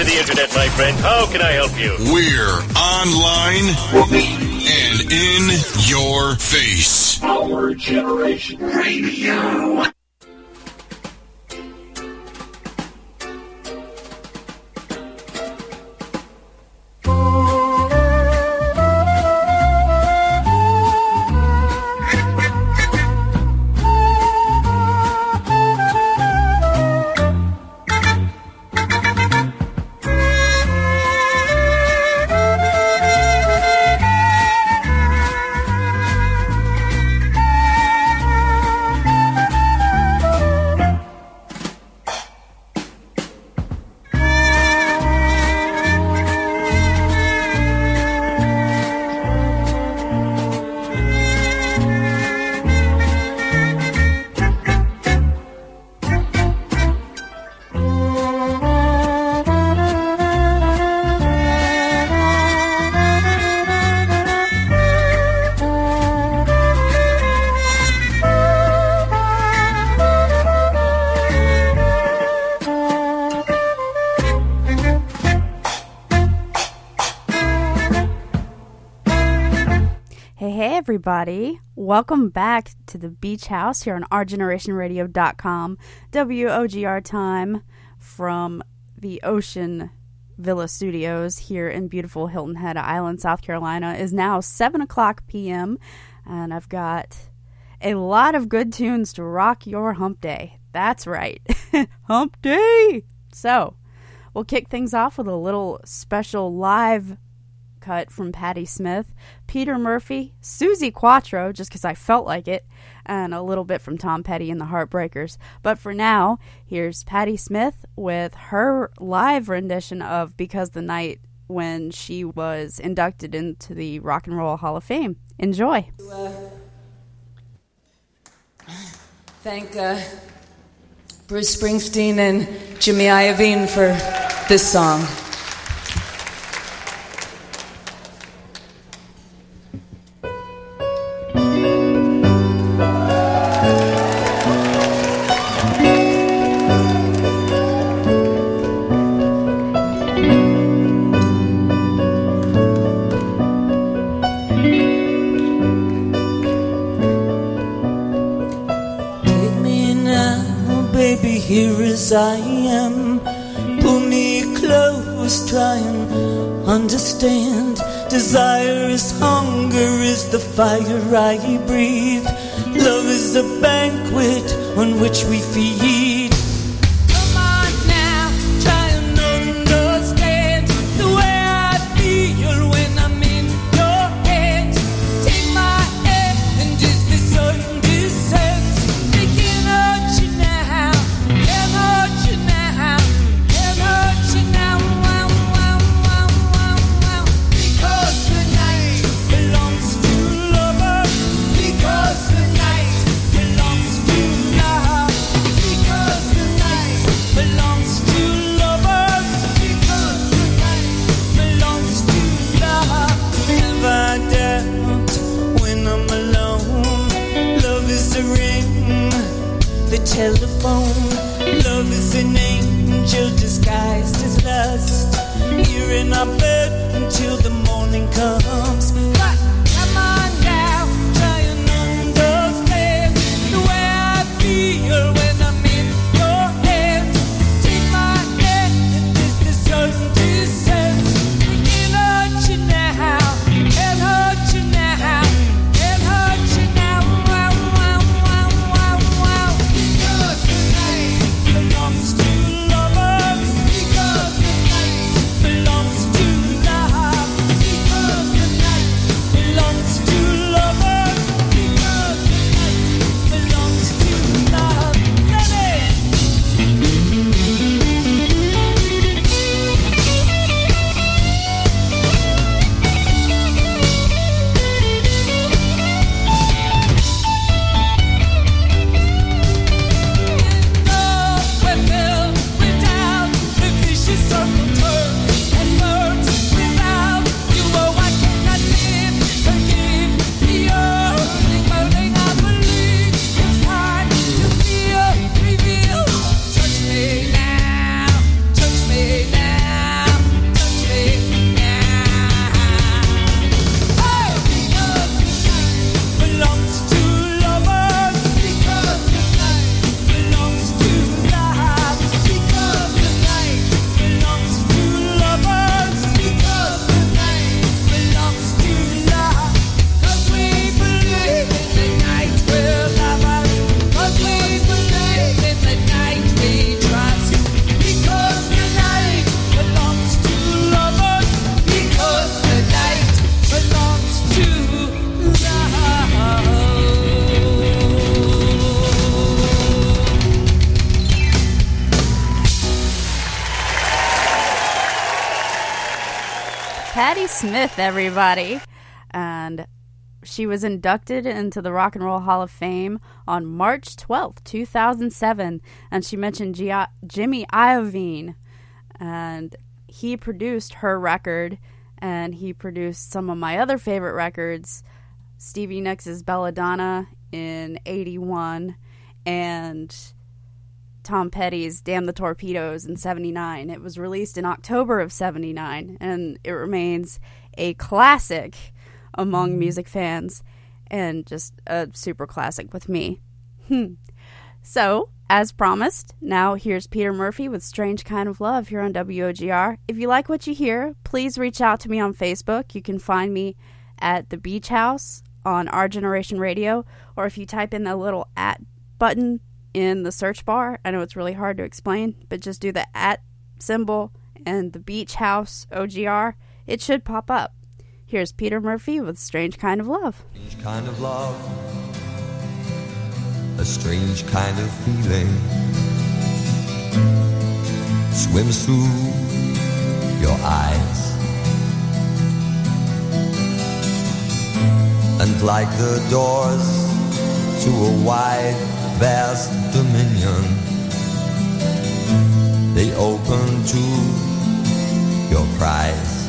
to the internet, my friend. How can I help you? We're online and in your face. Our Generation Radio. Everybody. Welcome back to the Beach House here on OurGenerationRadio.com. WOGR time from the Ocean Villa Studios here in beautiful Hilton Head Island, South Carolina, is now 7 o'clock p.m. And I've got a lot of good tunes to rock your hump day. That's right. hump day! So, we'll kick things off with a little special live cut from Patti Smith, Peter Murphy, Suzi Quatro, just because I felt like it, and a little bit from Tom Petty and the Heartbreakers. But for now, here's Patti Smith with her live rendition of Because the Night when she was inducted into the Rock and Roll Hall of Fame. Enjoy. Thank uh, Bruce Springsteen and Jimmy Iovine for this song. I am. Pull me close, try and understand. Desire is hunger, is the fire I breathe. Love is a banquet on which we feed. The telephone. Love is an angel disguised as lust. Here in our bed until the morning comes. But everybody. And she was inducted into the Rock and Roll Hall of Fame on March 12th, 2007. And she mentioned G- Jimmy Iovine. And he produced her record, and he produced some of my other favorite records Stevie Nicks' Bella Donna in 81, and Tom Petty's Damn the Torpedoes in 79. It was released in October of 79 and it remains a classic among music fans and just a super classic with me. Hmm. So, as promised, now here's Peter Murphy with Strange Kind of Love here on WOGR. If you like what you hear, please reach out to me on Facebook. You can find me at the Beach House on Our Generation Radio, or if you type in the little at button in the search bar. I know it's really hard to explain, but just do the at symbol and the beach house OGR. It should pop up. Here's Peter Murphy with Strange Kind of Love. Strange kind of love, a strange kind of feeling swims through your eyes. And like the doors to a wide, vast dominion, they open to your cries.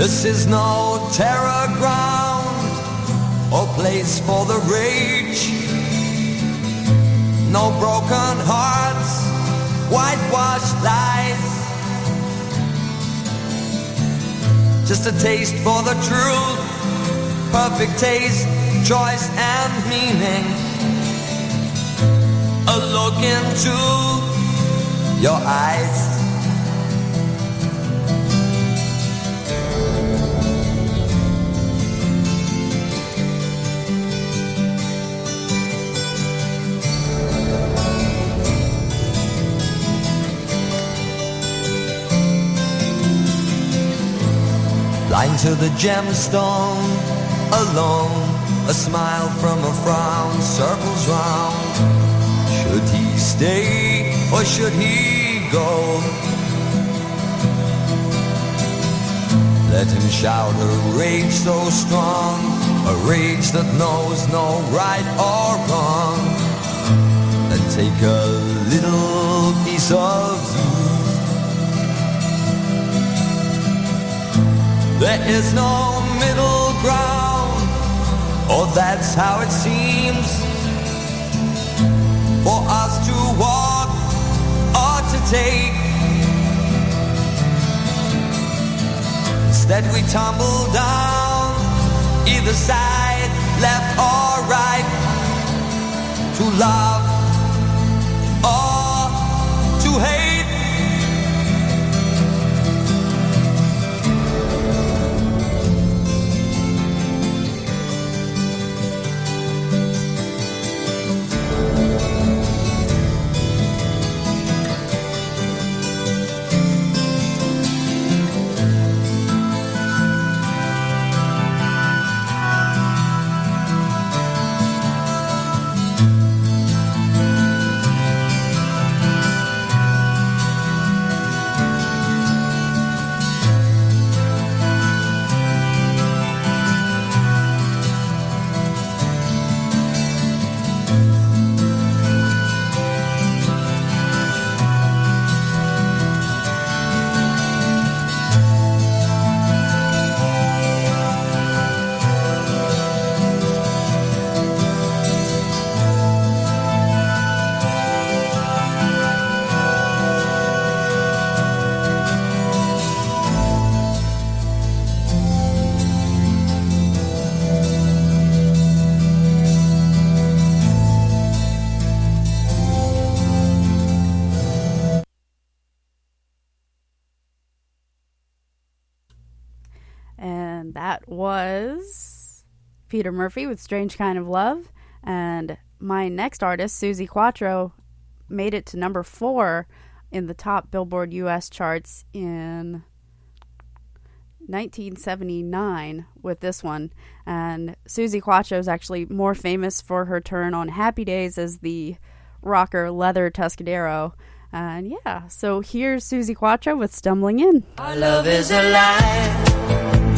This is no terror ground or place for the rage. No broken hearts, whitewashed lies. Just a taste for the truth, perfect taste, choice, and meaning. A look into your eyes. To the gemstone, alone, a smile from a frown circles round. Should he stay or should he go? Let him shout a rage so strong, a rage that knows no right or wrong. And take a little piece of There is no middle ground, or that's how it seems. For us to walk or to take. Instead, we tumble down either side, left or right, to love Peter Murphy with Strange Kind of Love. And my next artist, Suzi Quatro, made it to number four in the top Billboard US charts in 1979 with this one. And Suzi Quatro is actually more famous for her turn on Happy Days as the rocker Leather Tuscadero. And yeah, so here's Suzi Quatro with Stumbling In. Our love is alive.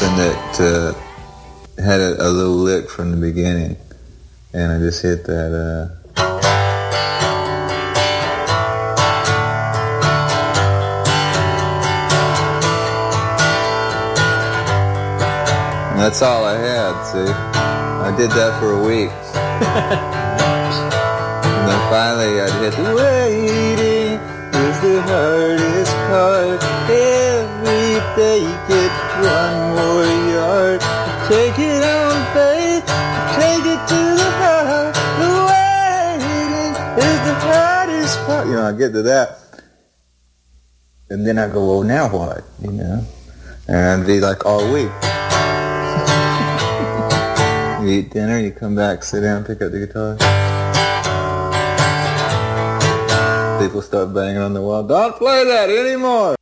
something that uh, had a, a, little lick from the beginning, and I just hit that. Uh, That's all I had, see? I did that for a week. and then finally I'd hit the waiting is the hardest part. Every day you get one more yard. Take it on faith, take it to the heart. The waiting is the hardest part. You know, I get to that. And then I go, well, now what? You know? And be like all week. you eat dinner, you come back, sit down, pick up the guitar. People start banging on the wall. Don't play that anymore!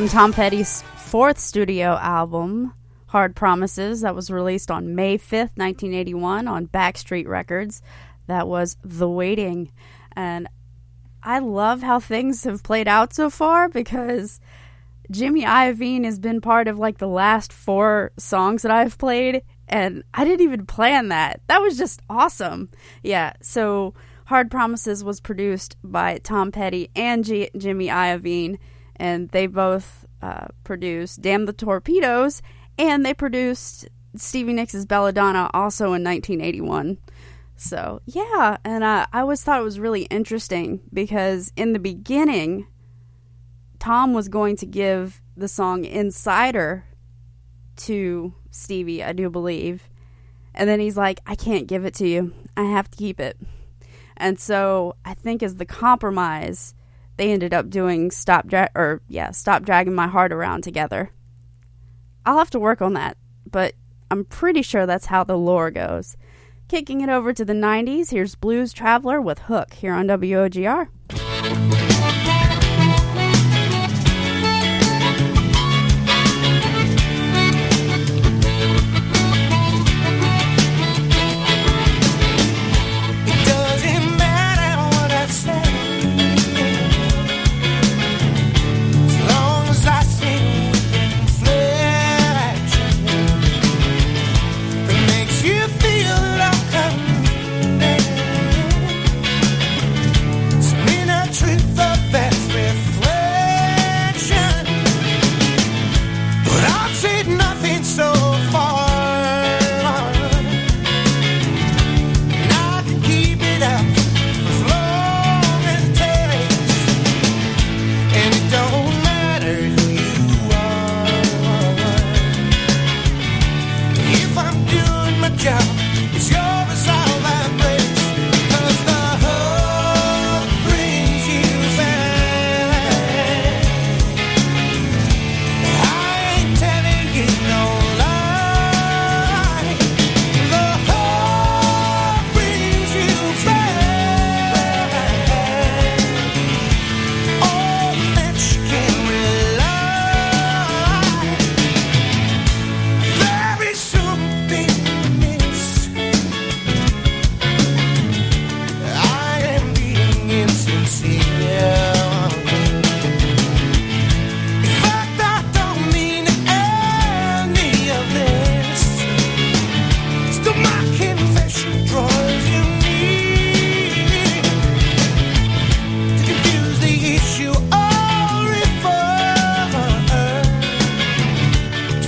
From Tom Petty's fourth studio album, Hard Promises, that was released on May 5th, 1981, on Backstreet Records. That was The Waiting. And I love how things have played out so far because Jimmy Iovine has been part of like the last four songs that I've played, and I didn't even plan that. That was just awesome. Yeah, so Hard Promises was produced by Tom Petty and G- Jimmy Iovine, and they both uh, produced Damn the Torpedoes, and they produced Stevie Nicks' Bella Donna also in 1981. So, yeah, and uh, I always thought it was really interesting because in the beginning, Tom was going to give the song Insider to Stevie, I do believe. And then he's like, I can't give it to you. I have to keep it. And so I think as the compromise, they ended up doing Stop Dra- or yeah, Stop Dragging My Heart Around together. I'll have to work on that, but I'm pretty sure that's how the lore goes. Kicking it over to the 90s, here's Blues Traveler with Hook here on WOGR.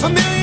Familiar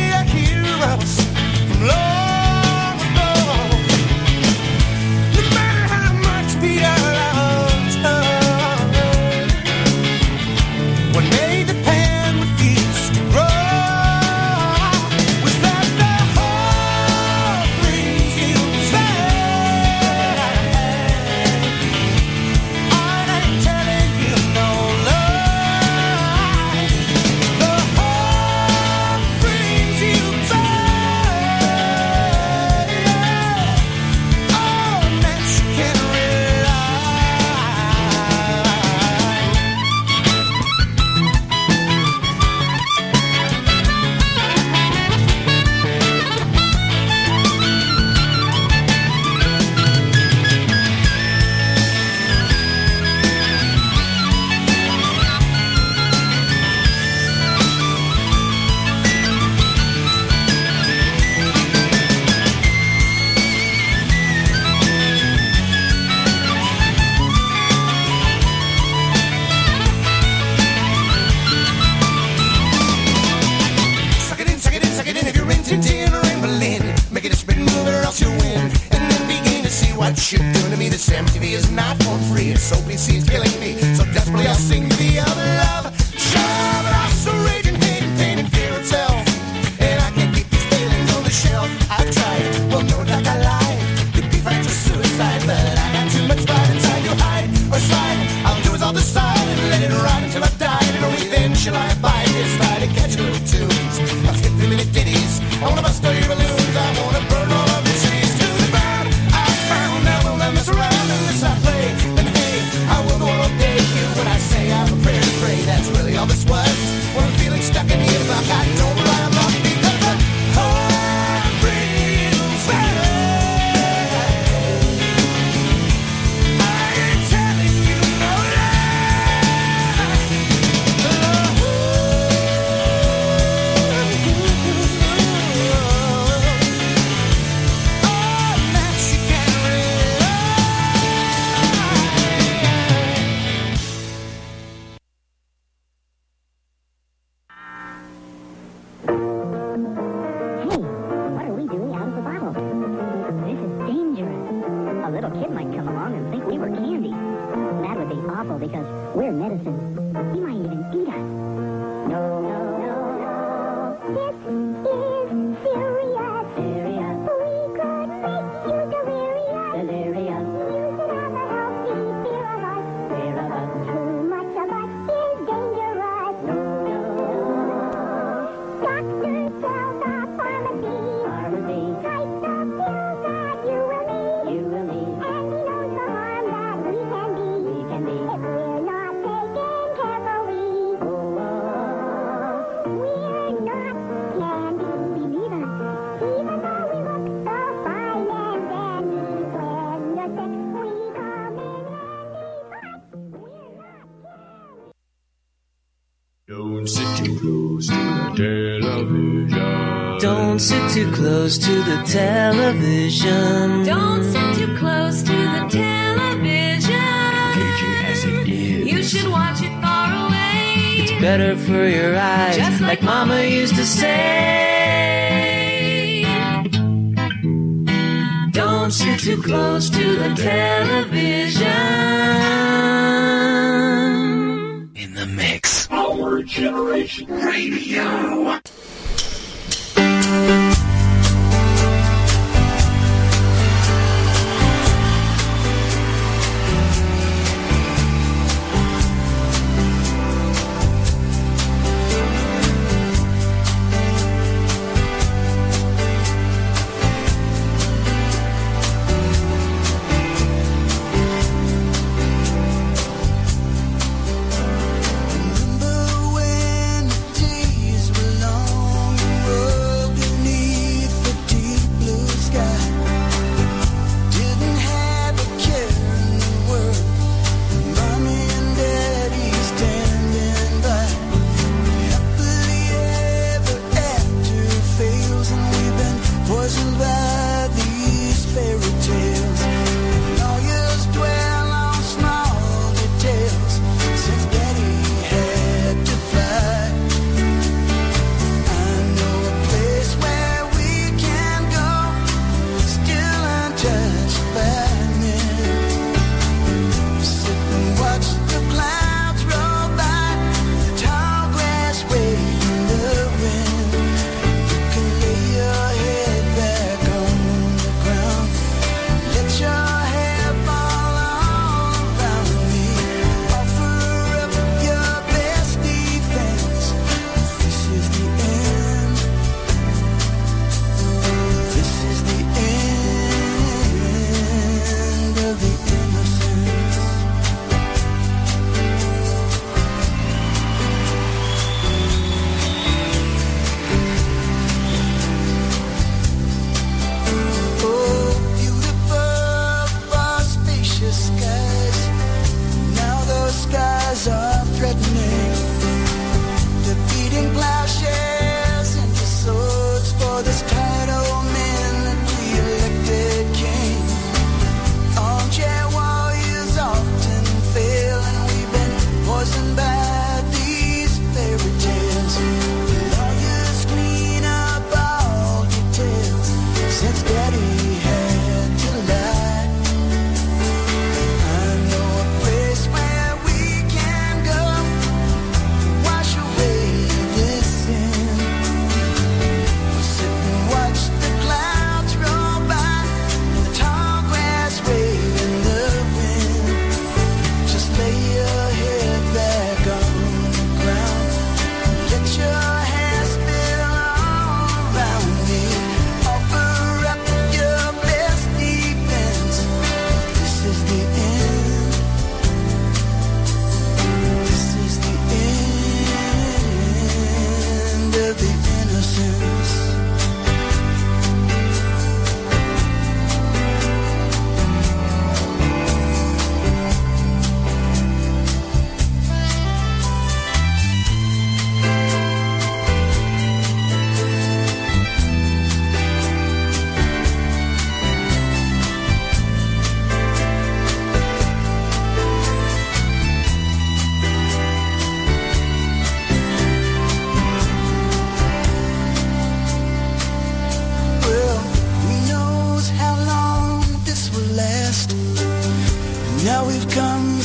close to the television. Don't sit too close to the television. You should watch it far away. It's better for your eyes, just like, like Mama used to say. Don't sit too close to the television. In the mix. Our Generation Radio.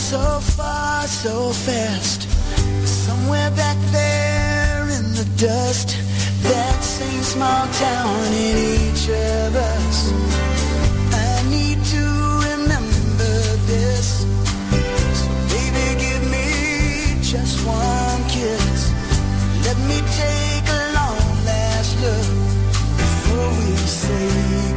So far, so fast. Somewhere back there in the dust, that same small town in each of us. I need to remember this. So baby, give me just one kiss. Let me take a long last look before we say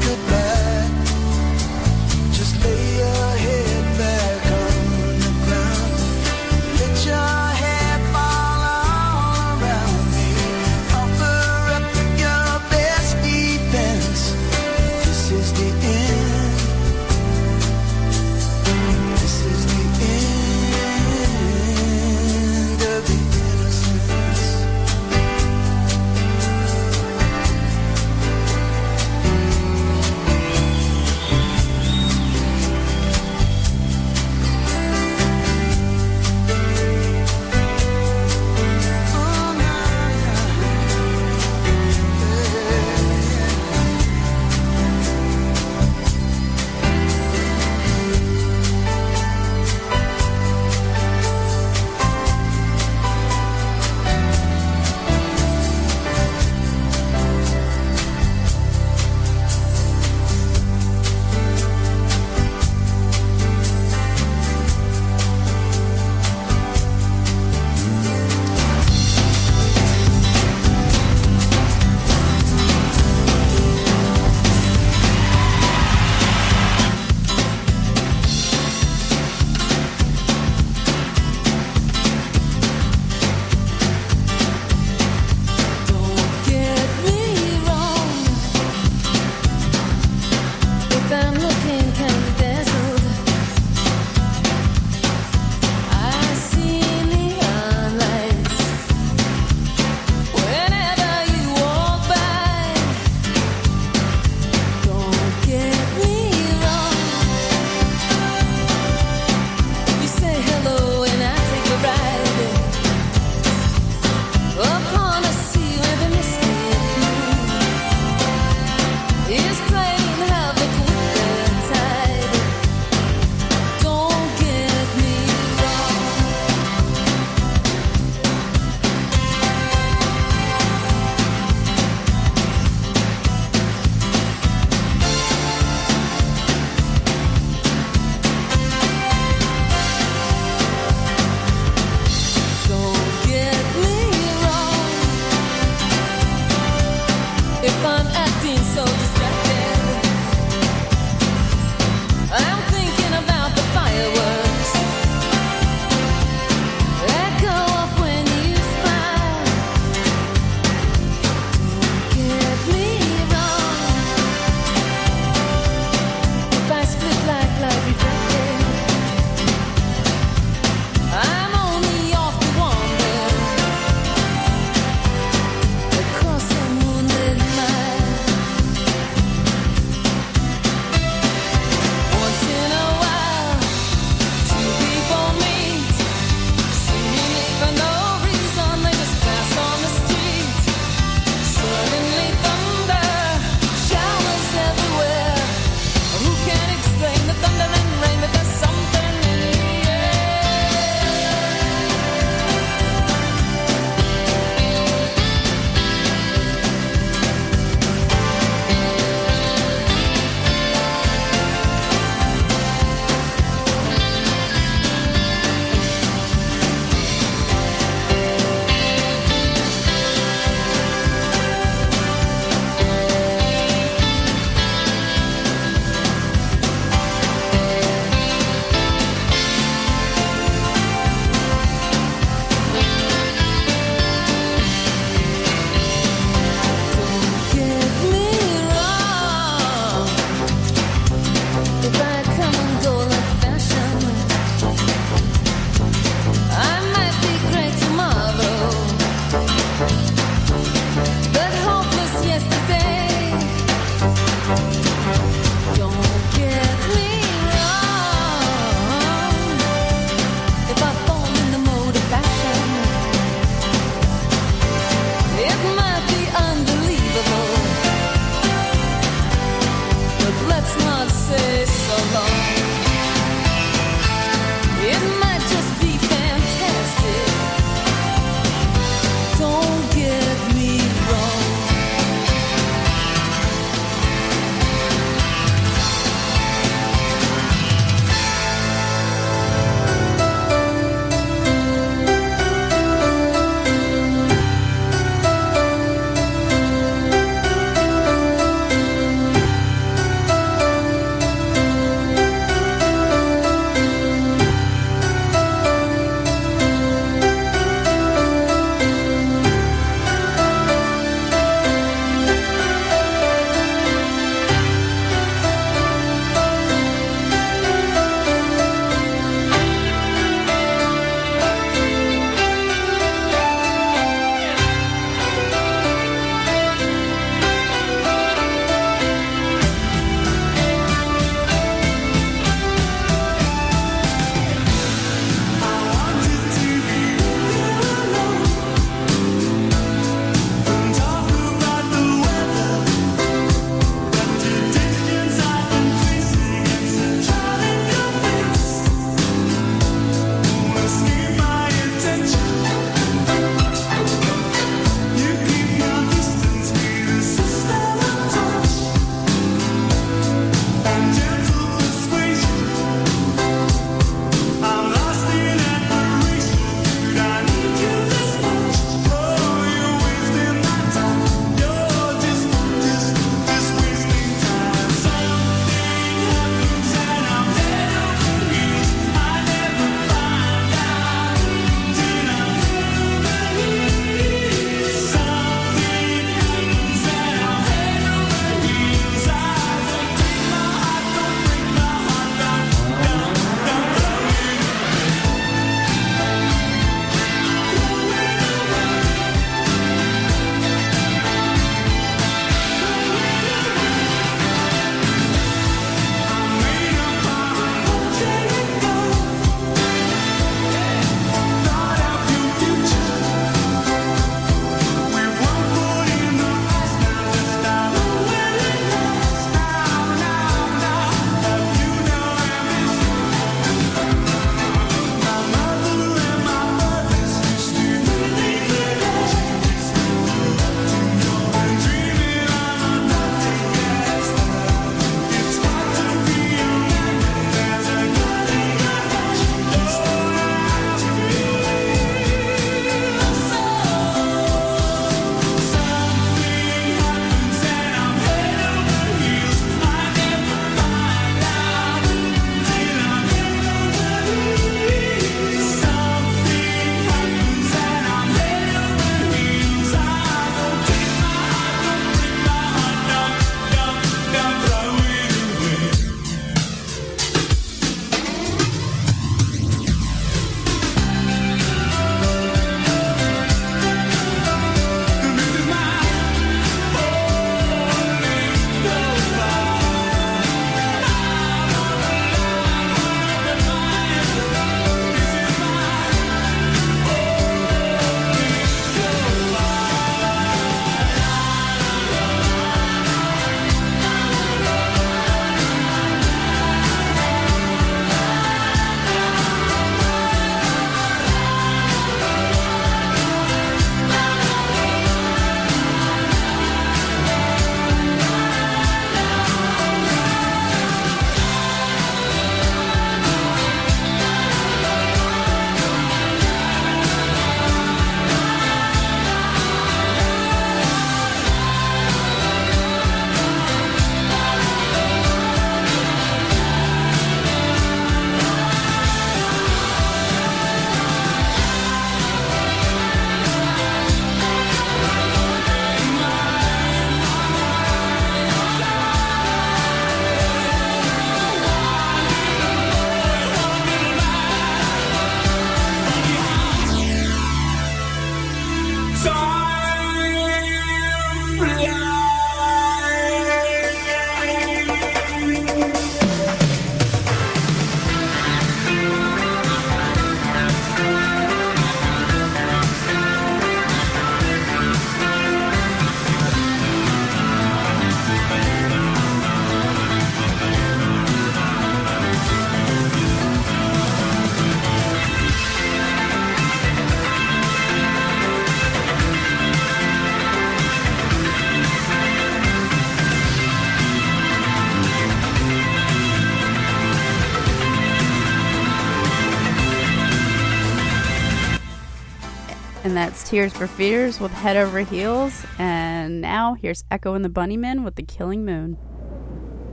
that's Tears for Fears with Head Over Heels. And now here's Echo and the Bunnymen with The Killing Moon.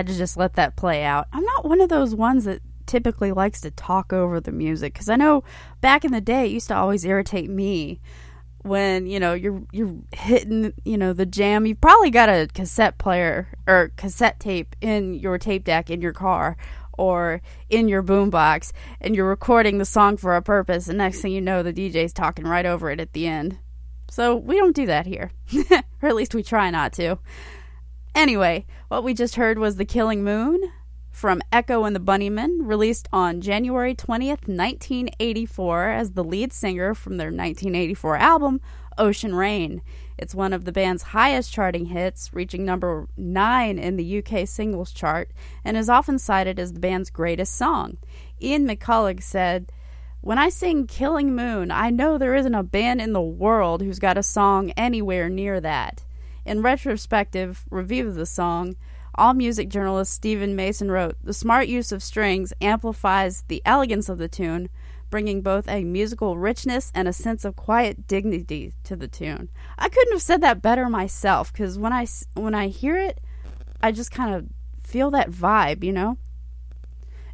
had to just let that play out. I'm not one of those ones that typically likes to talk over the music because I know back in the day it used to always irritate me when you know you're you're hitting you know the jam. You've probably got a cassette player or cassette tape in your tape deck in your car or in your boombox, and you're recording the song for a purpose. And next thing you know, the DJ's talking right over it at the end. So we don't do that here, or at least we try not to. Anyway, what we just heard was The Killing Moon from Echo and the Bunnymen, released on January 20th, 1984, as the lead singer from their 1984 album, Ocean Rain. It's one of the band's highest charting hits, reaching number 9 in the UK singles chart, and is often cited as the band's greatest song. Ian McCulloch said, when I sing Killing Moon, I know there isn't a band in the world who's got a song anywhere near that. In retrospective review of the song, AllMusic journalist Stephen Mason wrote, The smart use of strings amplifies the elegance of the tune, bringing both a musical richness and a sense of quiet dignity to the tune. I couldn't have said that better myself because when I, when I hear it, I just kind of feel that vibe, you know?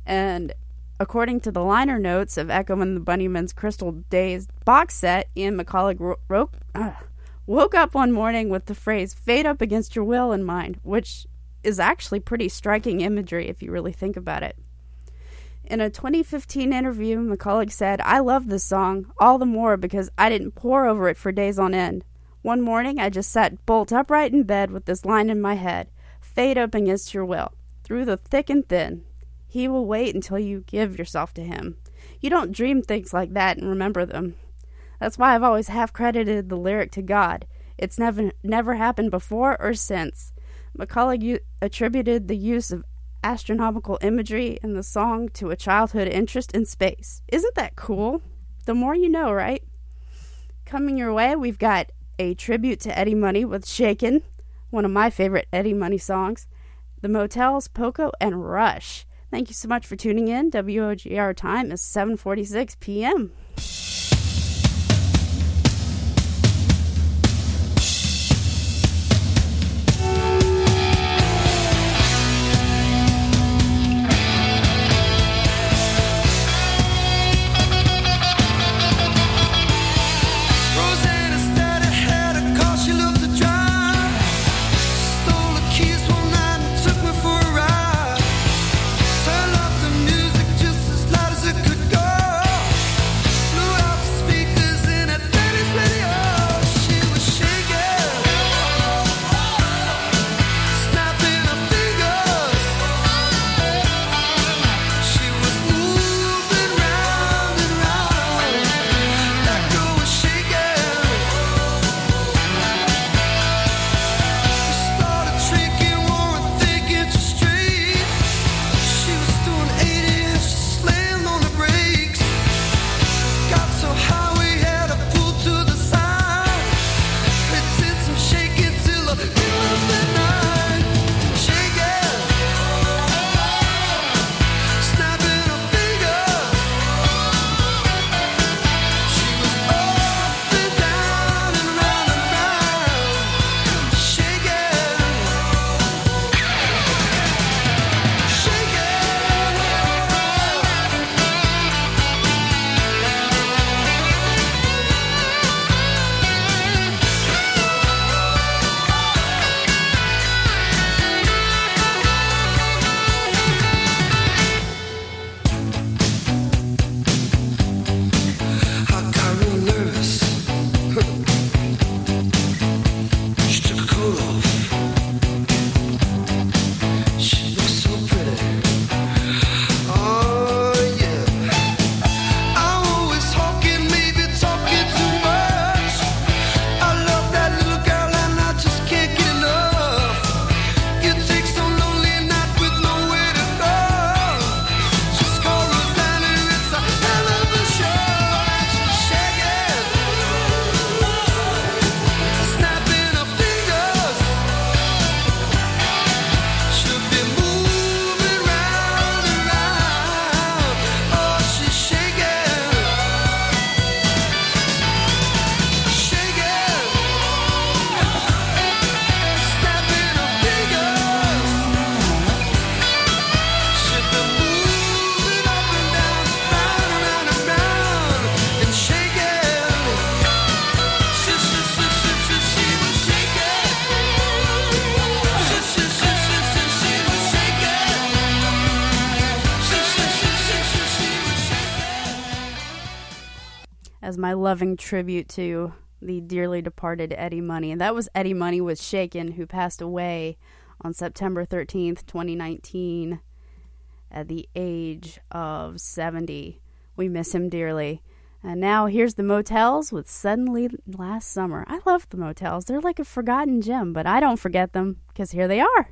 And according to the liner notes of Echo and the Bunnymen's Crystal Days box set, Ian McCulloch wrote, woke up one morning with the phrase fade up against your will in mind, which is actually pretty striking imagery if you really think about it. In a 2015 interview, McCulloch said, I love this song, all the more because I didn't pore over it for days on end. One morning, I just sat bolt upright in bed with this line in my head Fade up against your will, through the thick and thin. He will wait until you give yourself to him. You don't dream things like that and remember them. That's why I've always half credited the lyric to God. It's never never happened before or since. McCulloch u- attributed the use of astronomical imagery in the song to a childhood interest in space. Isn't that cool? The more you know, right? Coming your way, we've got a tribute to Eddie Money with Shakin', one of my favorite Eddie Money songs, The Motels, Poco, and Rush. Thank you so much for tuning in. WOGR time is 7:46 p.m. loving tribute to the dearly departed Eddie Money. And that was Eddie Money was Shakin', who passed away on September 13th, 2019, at the age of 70. We miss him dearly. And now here's the motels with Suddenly Last Summer. I love the motels. They're like a forgotten gem, but I don't forget them because here they are.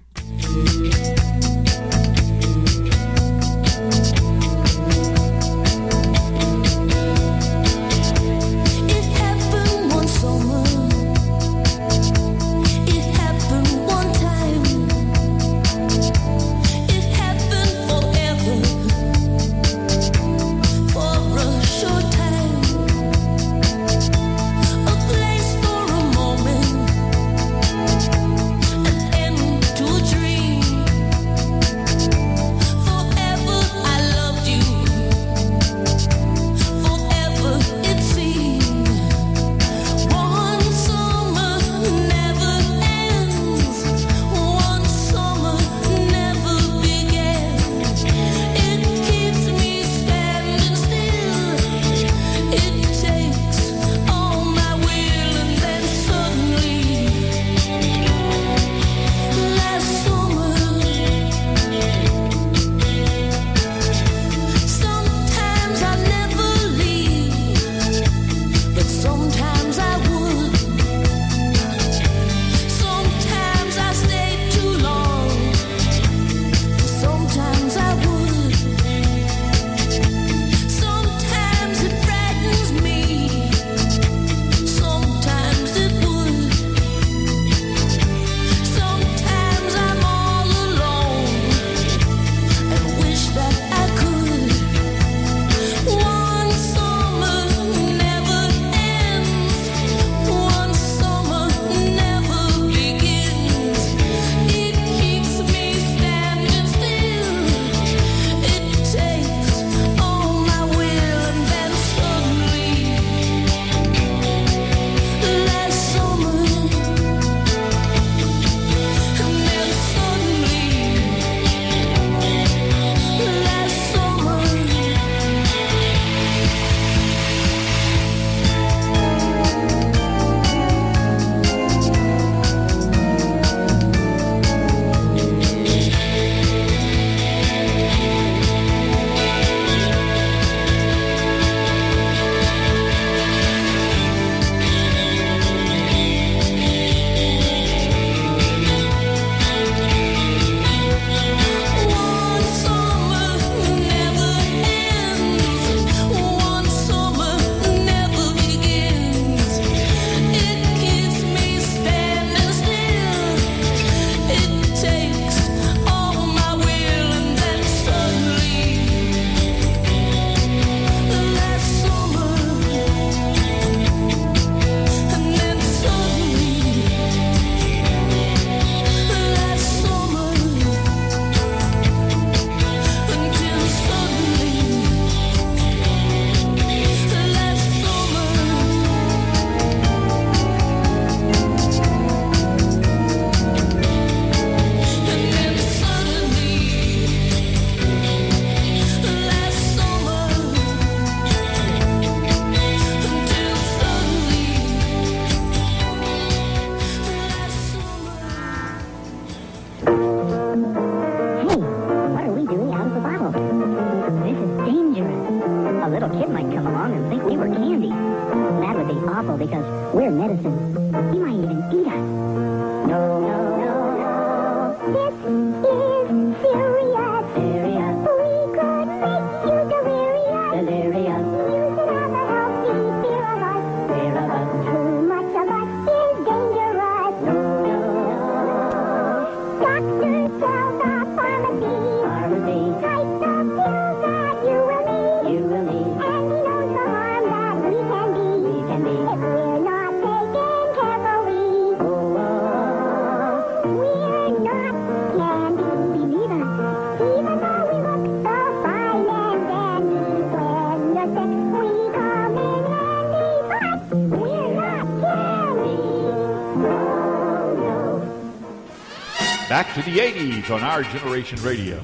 to the 80s on Our Generation Radio.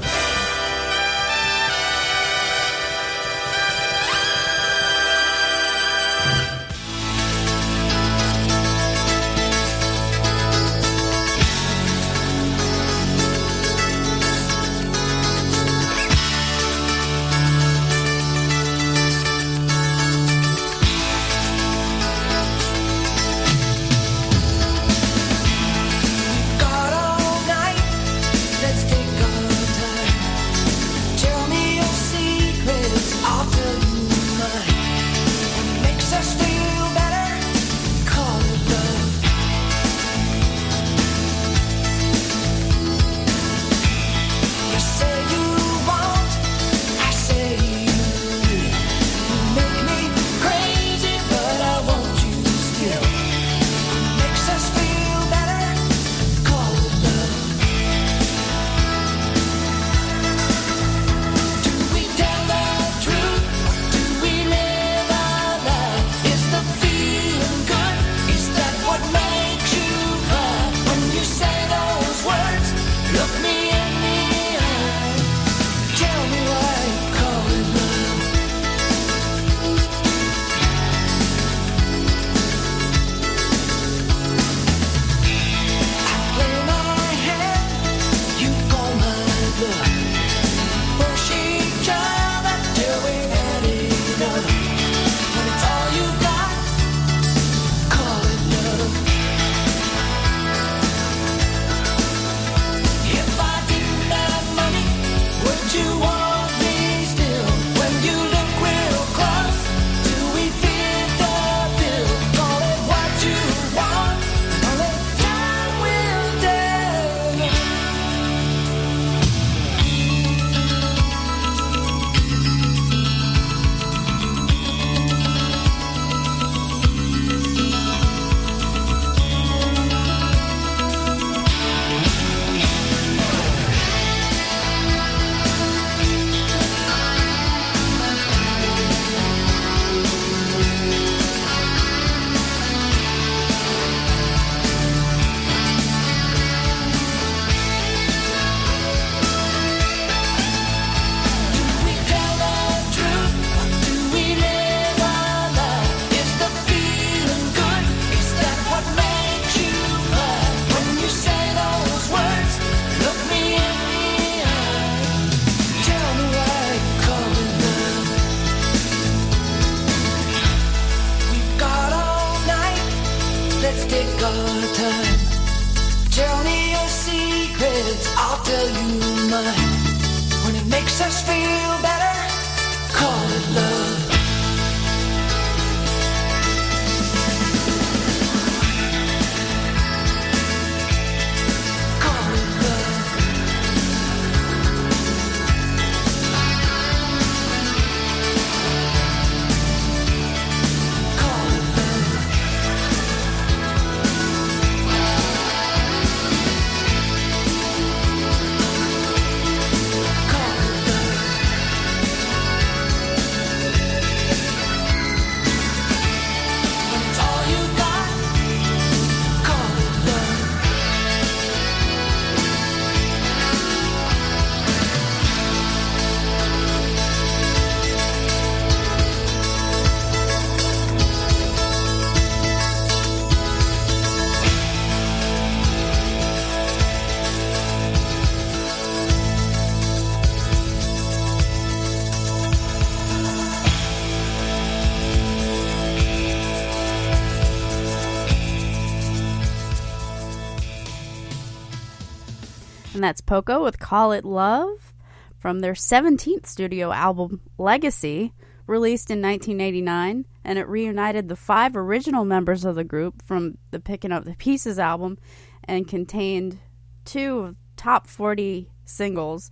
That's Poco with Call It Love from their 17th studio album, Legacy, released in 1989. And it reunited the five original members of the group from the Picking Up the Pieces album and contained two of top 40 singles,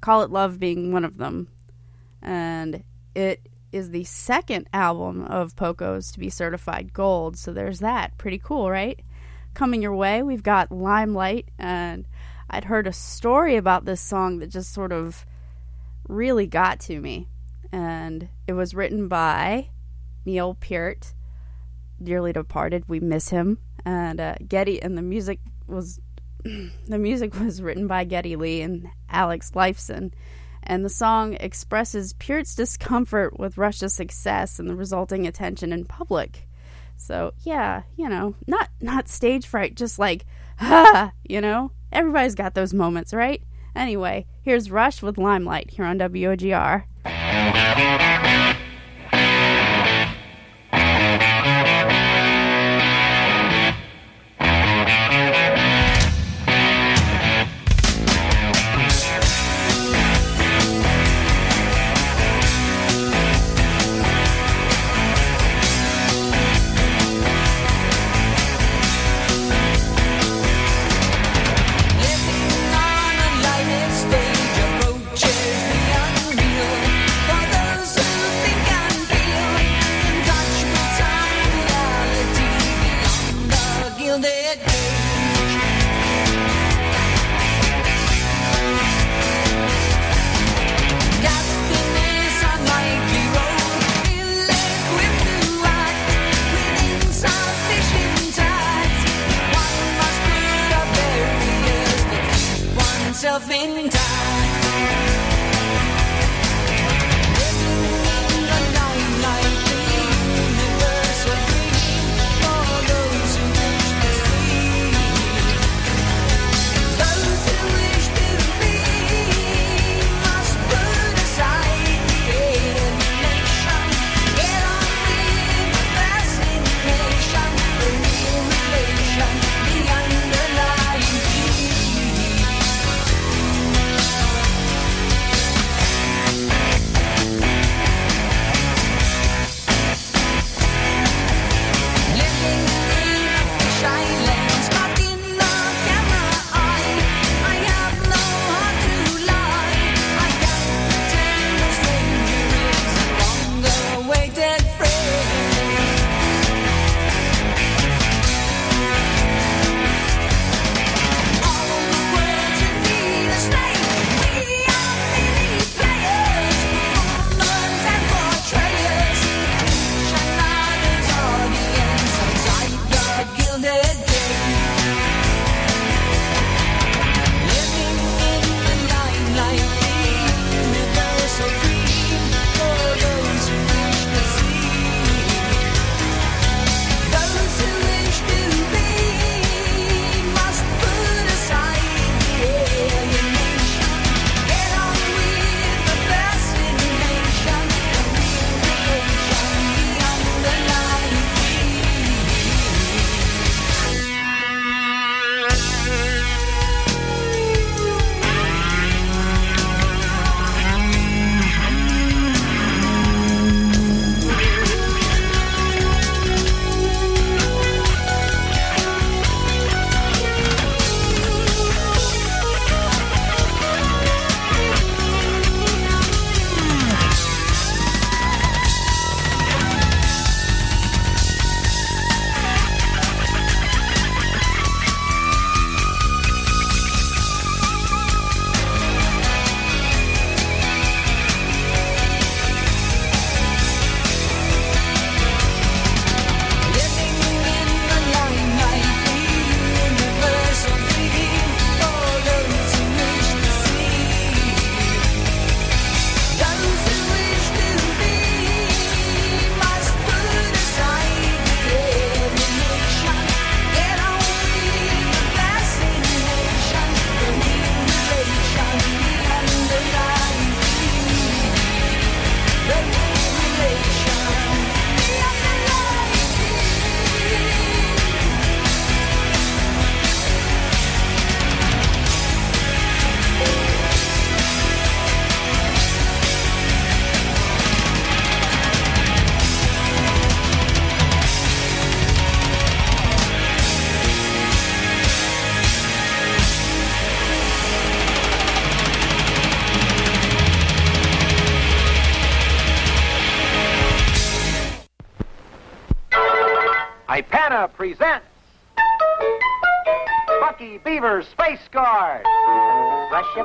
Call It Love being one of them. And it is the second album of Poco's to be certified gold. So there's that. Pretty cool, right? Coming your way, we've got Limelight, and I'd heard a story about this song that just sort of really got to me. And it was written by Neil Peart, dearly departed. We miss him. And uh, Geddy, and the music was the music was written by Geddy Lee and Alex Lifeson. And the song expresses Peart's discomfort with Rush's success and the resulting attention in public. So yeah, you know, not not stage fright, just like ah, you know. Everybody's got those moments, right? Anyway, here's Rush with Limelight here on WOGR.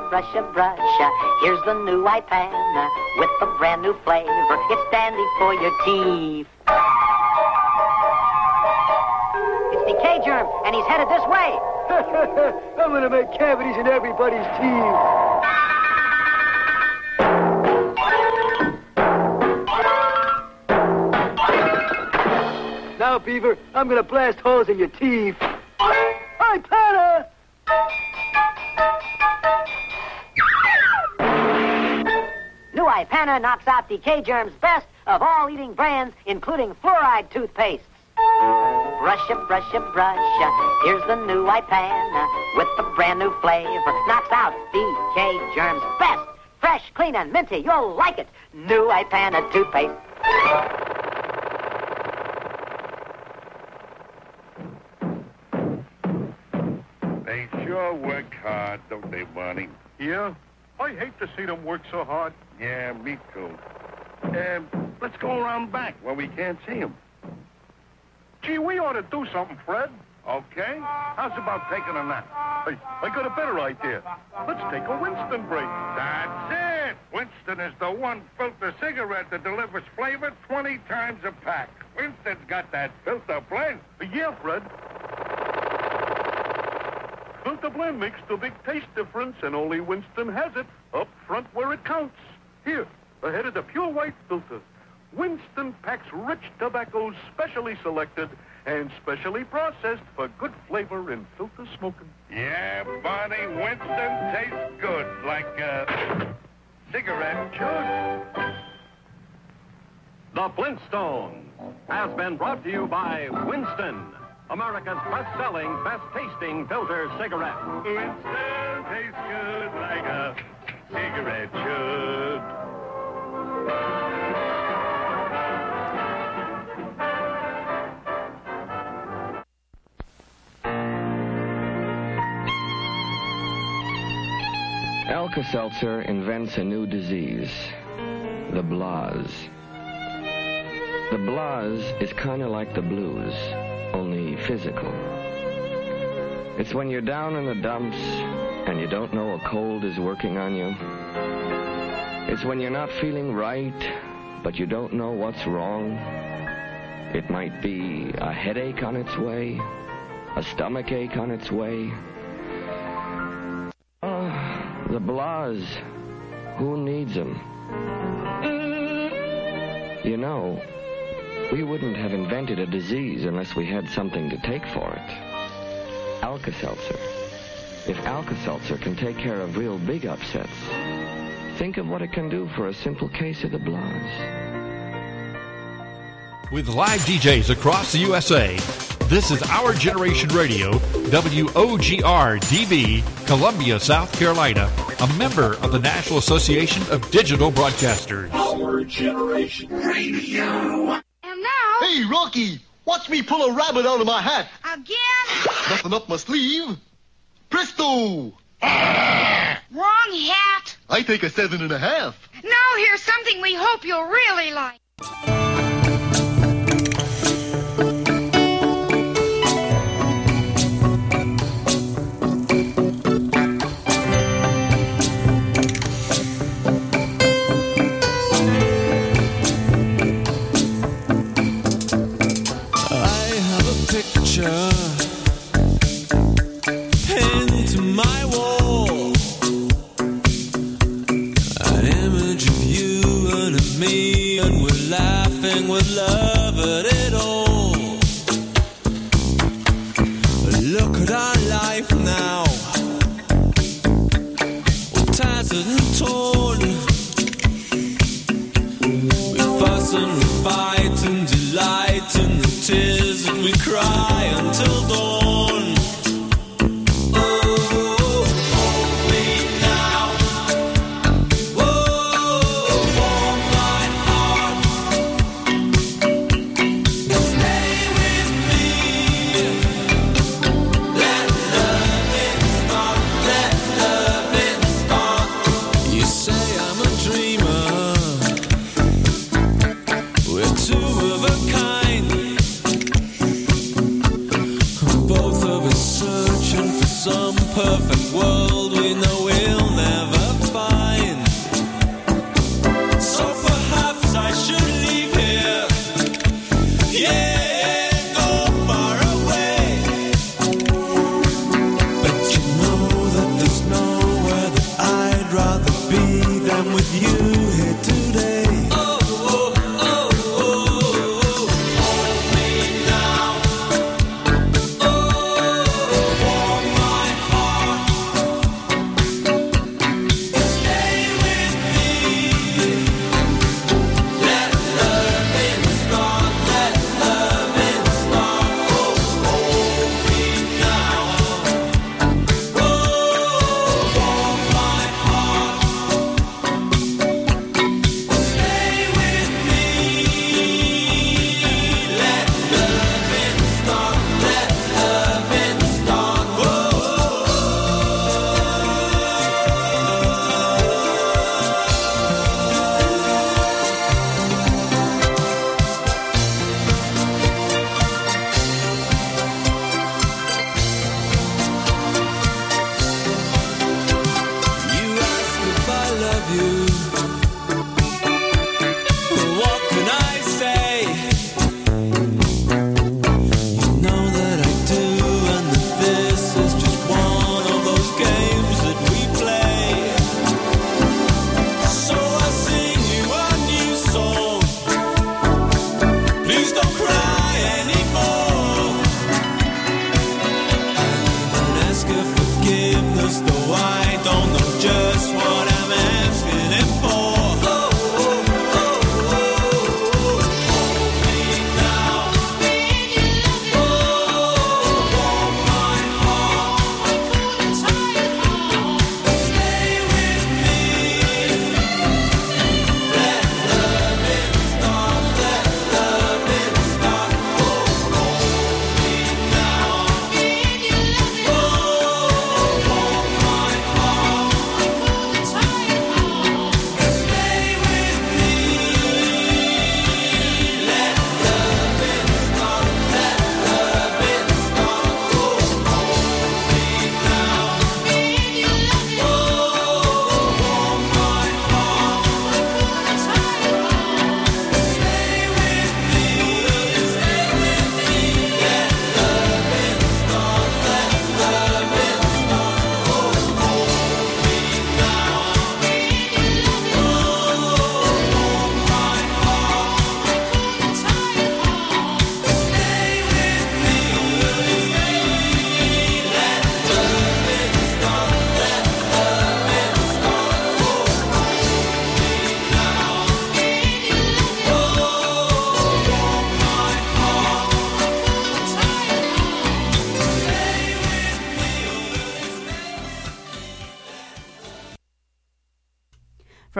Brusha, brusha, brush. Uh, here's the new Ipana uh, with a brand new flavor. It's dandy for your teeth. It's decay germ, and he's headed this way. I'm gonna make cavities in everybody's teeth. Now, Beaver, I'm gonna blast holes in your teeth. New knocks out decay germs best of all eating brands, including fluoride toothpastes. Brusha, brusha, brusha. Here's the new Ipana uh, with the brand new flavor. Knocks out decay germs best. Fresh, clean, and minty. You'll like it. New white pan Ipana toothpaste. They sure work hard, don't they, Barney? Yeah? I hate to see them work so hard. Yeah, me too. Um, let's go around back where we can't see them. Gee, we ought to do something, Fred. Okay? How's about taking a nap? Hey, I got a better idea. Let's take a Winston break. That's it! Winston is the one filter cigarette that delivers flavor 20 times a pack. Winston's got that filter blend. Yeah, Fred. Filter blend makes the big taste difference, and only Winston has it up front where it counts. Here, ahead of the pure white filter. Winston packs rich tobaccos specially selected and specially processed for good flavor in filter smoking. Yeah, Barney, Winston tastes good, like a cigarette should. The Flintstones has been brought to you by Winston, America's best-selling, best-tasting filter cigarette. Winston tastes good like a cigarette should. Alka-Seltzer invents a new disease, the blahs. The blahs is kind of like the blues, only physical. It's when you're down in the dumps and you don't know a cold is working on you. It's when you're not feeling right, but you don't know what's wrong. It might be a headache on its way, a stomach ache on its way. Oh, the blahs. Who needs them? You know, we wouldn't have invented a disease unless we had something to take for it. Alka-Seltzer. If Alka-Seltzer can take care of real big upsets, think of what it can do for a simple case of the blues. With live DJs across the USA, this is Our Generation Radio, WOGR DB, Columbia, South Carolina, a member of the National Association of Digital Broadcasters. Our Generation Radio. And now. Hey, Rocky, watch me pull a rabbit out of my hat. Again? Nothing up my sleeve. Presto! Wrong hat. I take a seven and a half. Now here's something we hope you'll really like. Picture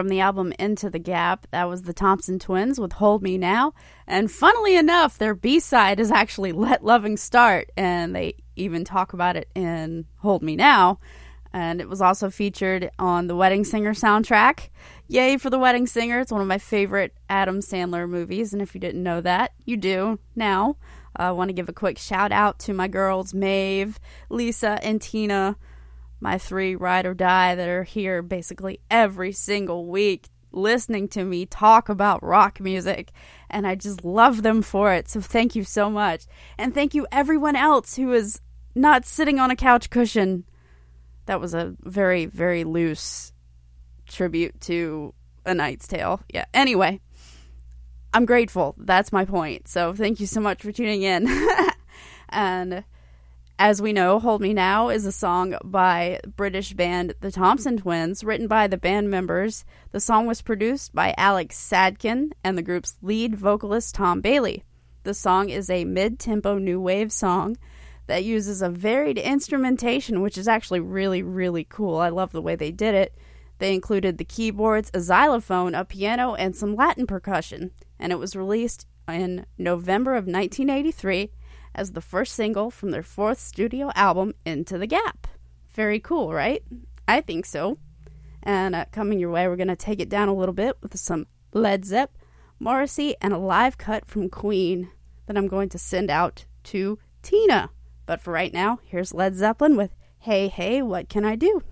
The album Into the Gap, that was the Thompson Twins with Hold Me Now. And funnily enough, their B side is actually Let Loving Start, and they even talk about it in Hold Me Now. And it was also featured on the Wedding Singer soundtrack. Yay for the Wedding Singer. It's one of my favorite Adam Sandler movies, and if you didn't know that, you do now. I want to give a quick shout out to my girls, Maeve, Lisa, and Tina my three ride or die that are here basically every single week listening to me talk about rock music and I just love them for it. So thank you so much. And thank you everyone else who is not sitting on a couch cushion. That was a very very loose tribute to A Knight's Tale. Yeah. Anyway, I'm grateful. That's my point. So thank you so much for tuning in. and as we know, Hold Me Now is a song by British band The Thompson Twins, written by the band members. The song was produced by Alex Sadkin and the group's lead vocalist Tom Bailey. The song is a mid tempo new wave song that uses a varied instrumentation, which is actually really, really cool. I love the way they did it. They included the keyboards, a xylophone, a piano, and some Latin percussion, and it was released in November of 1983 as the first single from their fourth studio album, Into the Gap. Very cool, right? I think so. And uh, coming your way, we're going to take it down a little bit with some Led Zepp, Morrissey, and a live cut from Queen that I'm going to send out to Tina. But for right now, here's Led Zeppelin with Hey, Hey, What Can I Do?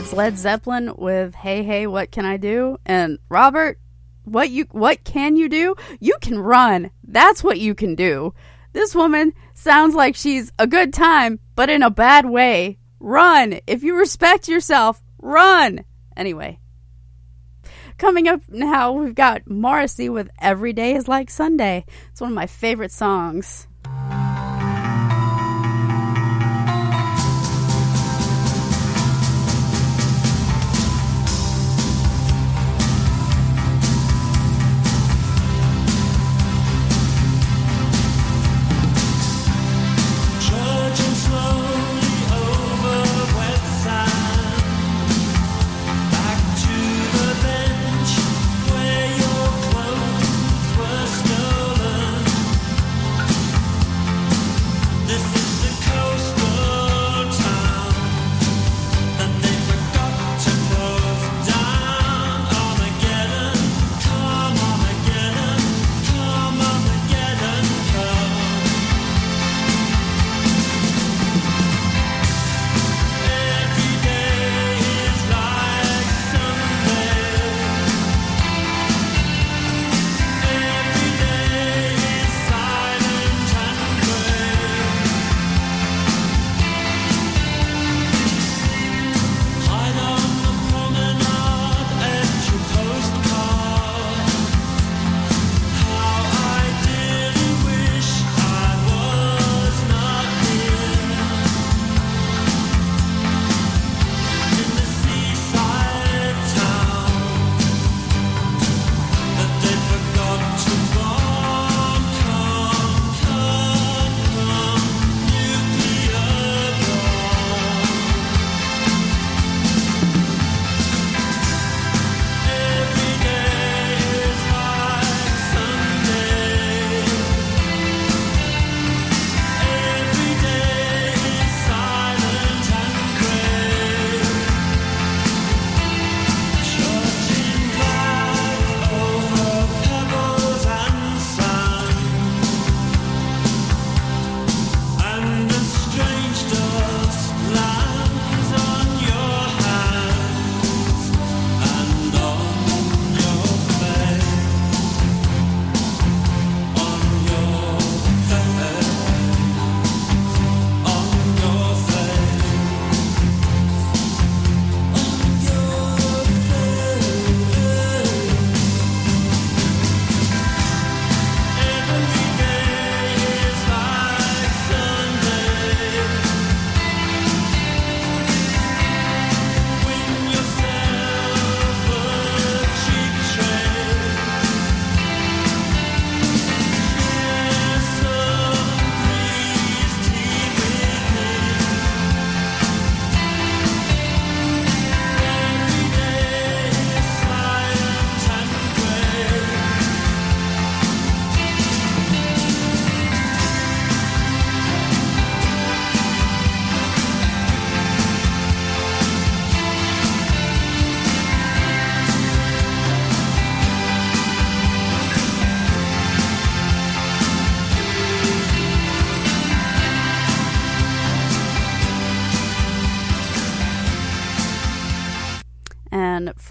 That's Led Zeppelin with "Hey Hey, What Can I Do?" and Robert, what you what can you do? You can run. That's what you can do. This woman sounds like she's a good time, but in a bad way. Run. If you respect yourself, run. Anyway. Coming up now, we've got Morrissey with Every Day is Like Sunday. It's one of my favorite songs.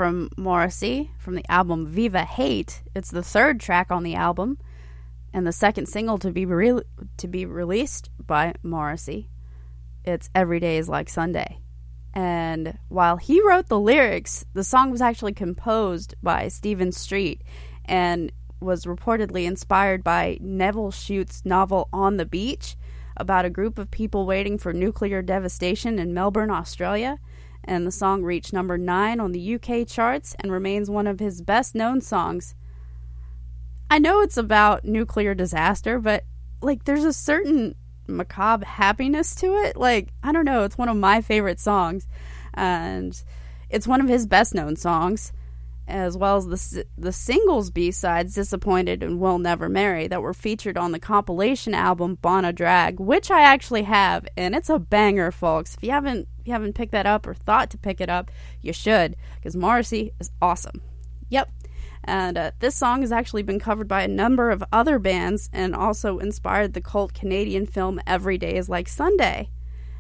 From Morrissey from the album Viva Hate. It's the third track on the album and the second single to be re- to be released by Morrissey. It's Every Day is Like Sunday. And while he wrote the lyrics, the song was actually composed by Stephen Street and was reportedly inspired by Nevil Shute's novel On the Beach about a group of people waiting for nuclear devastation in Melbourne, Australia. And the song reached number 9 on the UK charts and remains one of his best known songs. I know it's about nuclear disaster, but like there's a certain macabre happiness to it. Like, I don't know, it's one of my favorite songs. And it's one of his best known songs, as well as the, the singles B sides Disappointed and Will Never Marry that were featured on the compilation album Bona Drag, which I actually have. And it's a banger, folks. If you haven't, you haven't picked that up or thought to pick it up, you should, because Morrissey is awesome. Yep. And uh, this song has actually been covered by a number of other bands and also inspired the cult Canadian film Every Day is Like Sunday.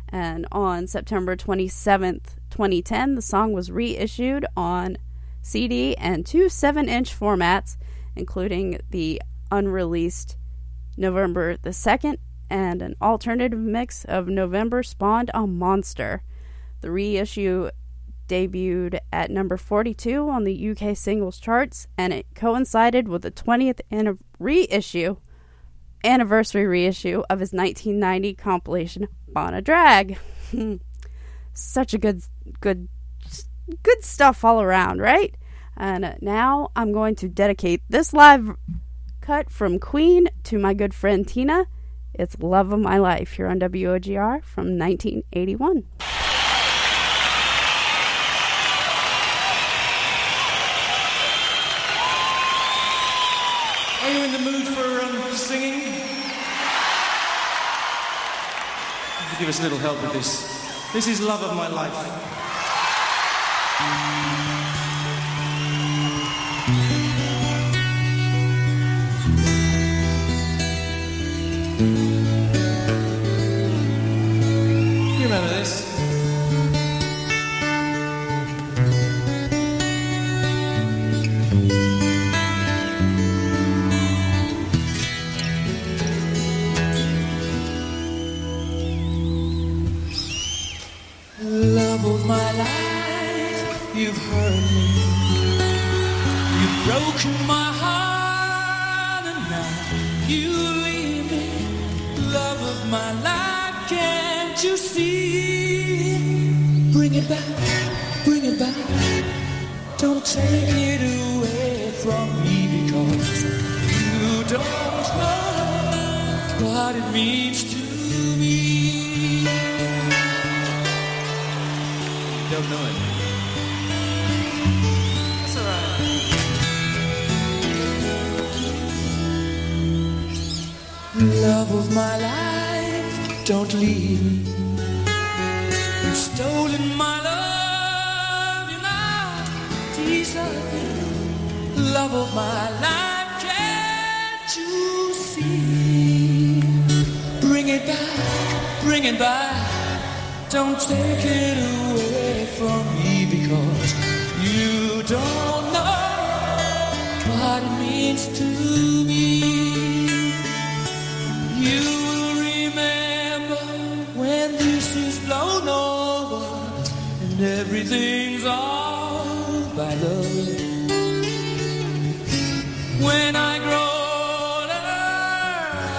And on September 27th, 2010, the song was reissued on CD and two 7 inch formats, including the unreleased November the 2nd and an alternative mix of November spawned a monster. The reissue debuted at number 42 on the UK singles charts, and it coincided with the 20th anni- reissue, anniversary reissue of his 1990 compilation Bona Drag. Such a good, good, good stuff all around, right? And now I'm going to dedicate this live cut from Queen to my good friend Tina. It's Love of My Life here on WOGR from 1981. Are you in the mood for um, singing? Could you give us a little help with this? This is Love of My Life. My life, you've hurt me. You've broken my heart, and now you leave me. Love of my life, can't you see? Bring it back, bring it back. Don't take it away from me because you don't know what it means to Don't know it. That's alright. Love of my life, don't leave me. You've stolen my love, you now deserve it. Love of my life, can't you see? Bring it back, bring it back. Don't take it away from me because you don't know what it means to me. You will remember when this is blown over and everything's all by love. When I grow older,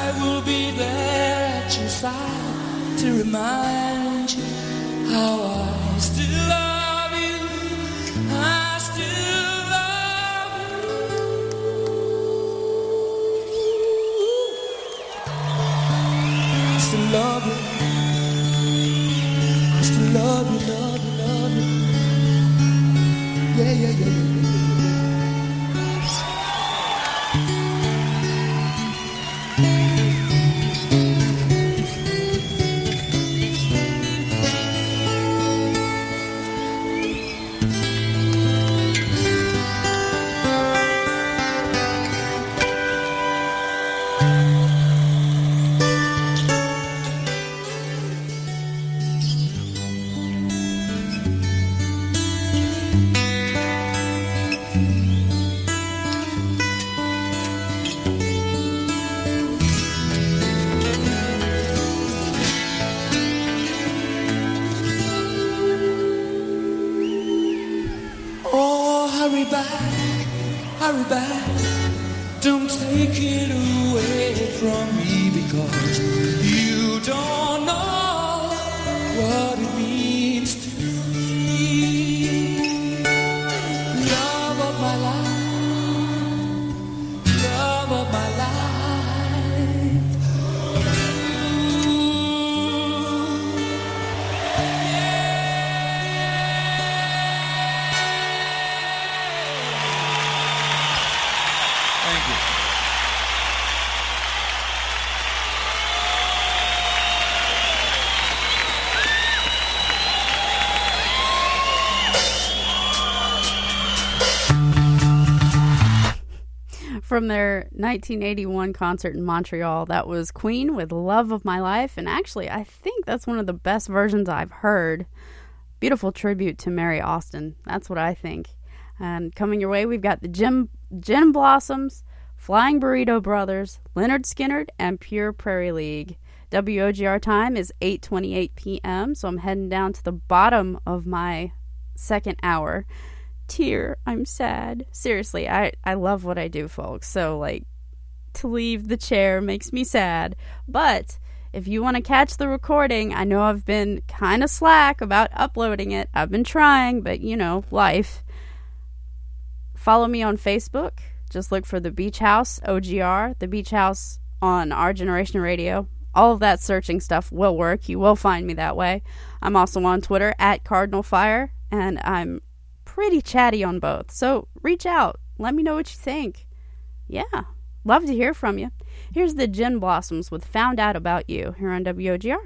I will be there at your side to remind you how their 1981 concert in Montreal, that was Queen with Love of My Life. And actually, I think that's one of the best versions I've heard. Beautiful tribute to Mary Austin. That's what I think. And coming your way, we've got the Jim, Gin Blossoms, Flying Burrito Brothers, Lynyrd Skynyrd, and Pure Prairie League. WOGR time is 8:28 p.m. So I'm heading down to the bottom of my second hour. Tear, I'm sad. Seriously, I I love what I do, folks. So like to leave the chair makes me sad. But if you want to catch the recording, I know I've been kind of slack about uploading it. I've been trying, but you know, life. Follow me on Facebook. Just look for the Beach House OGR, the Beach House on Our Generation Radio. All of that searching stuff will work. You will find me that way. I'm also on Twitter at Cardinal Fire, and I'm pretty chatty on both. So reach out. Let me know what you think. Yeah, love to hear from you. Here's the Gin Blossoms with Found Out About You here on WOGR.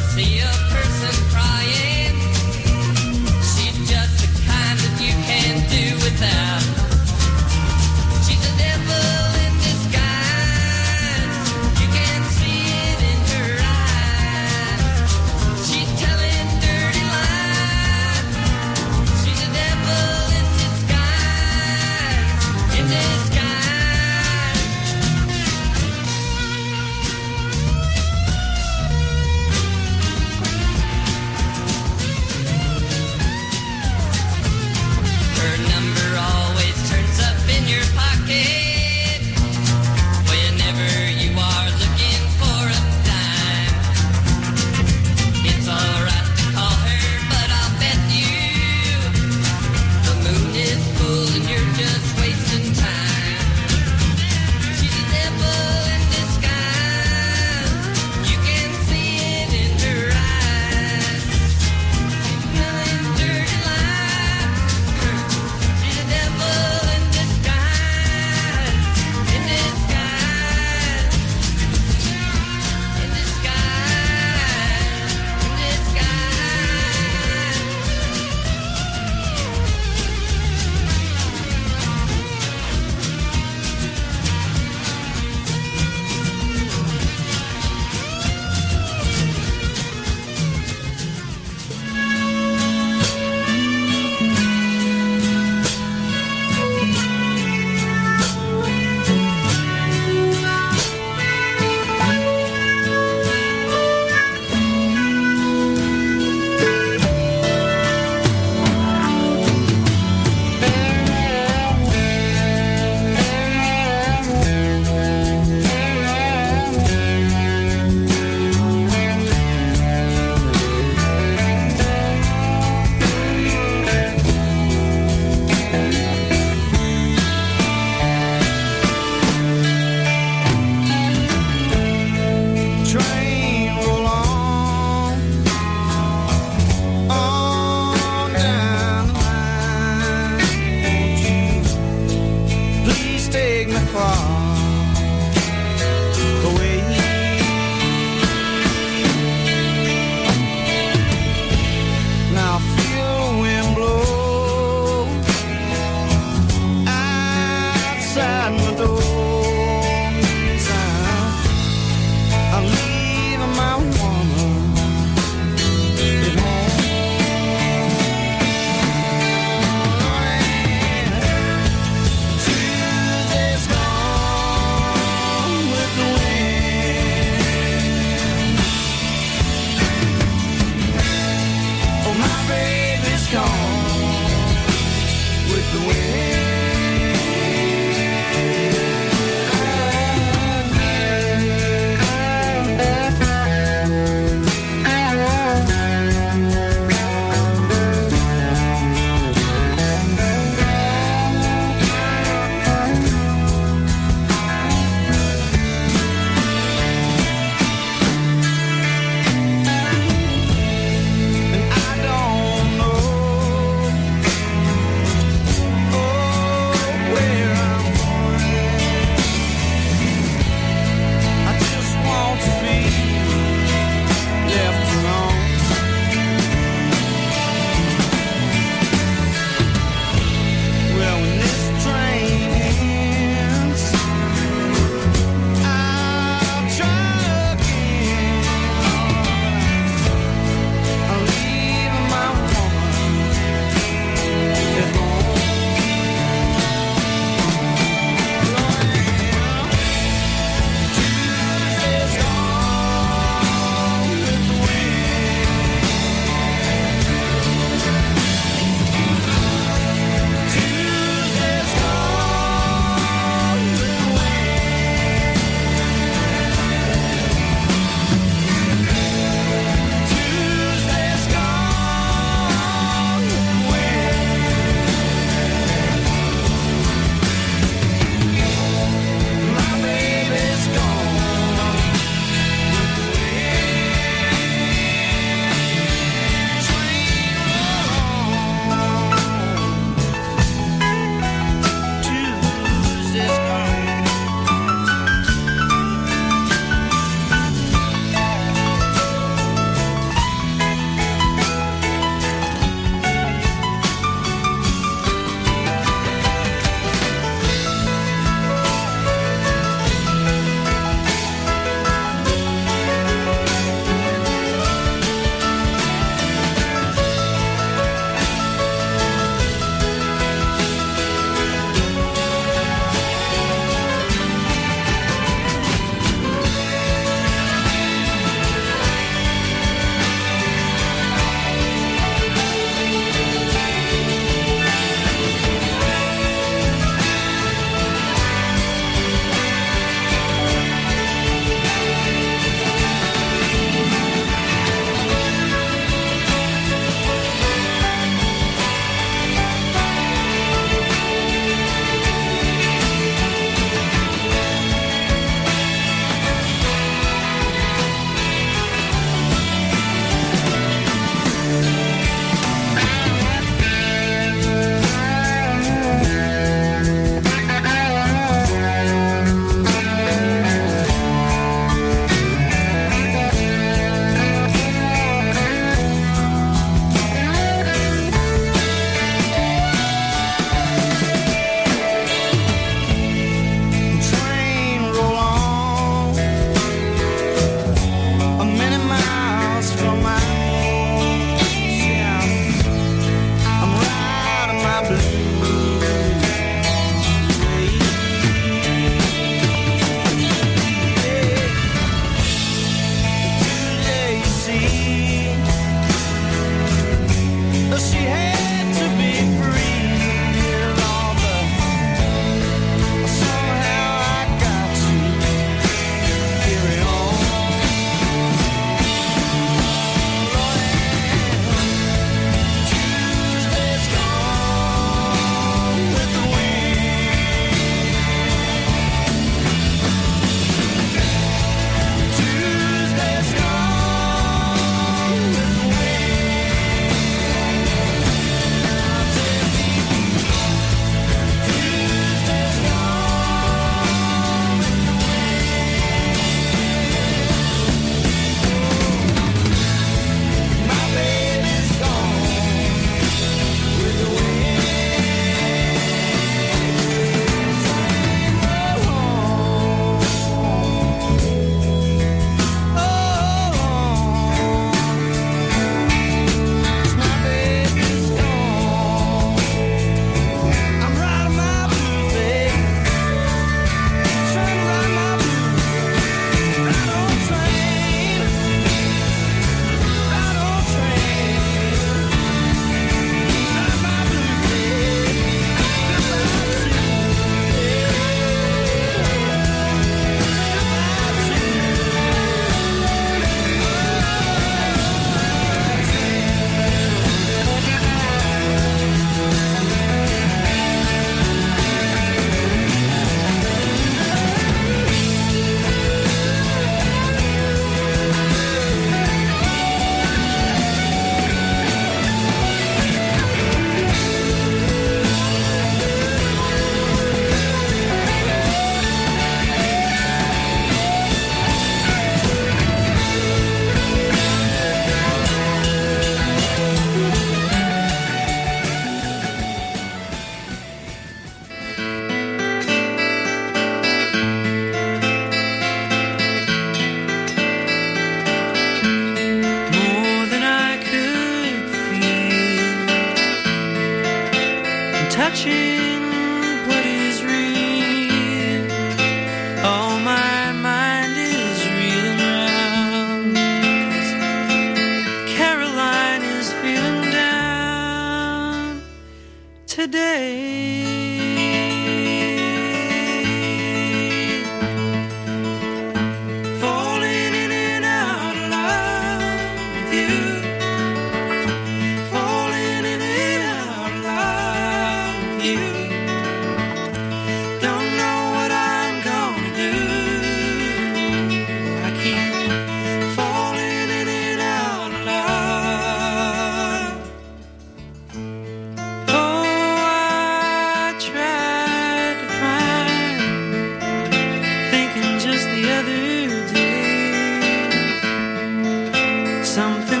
something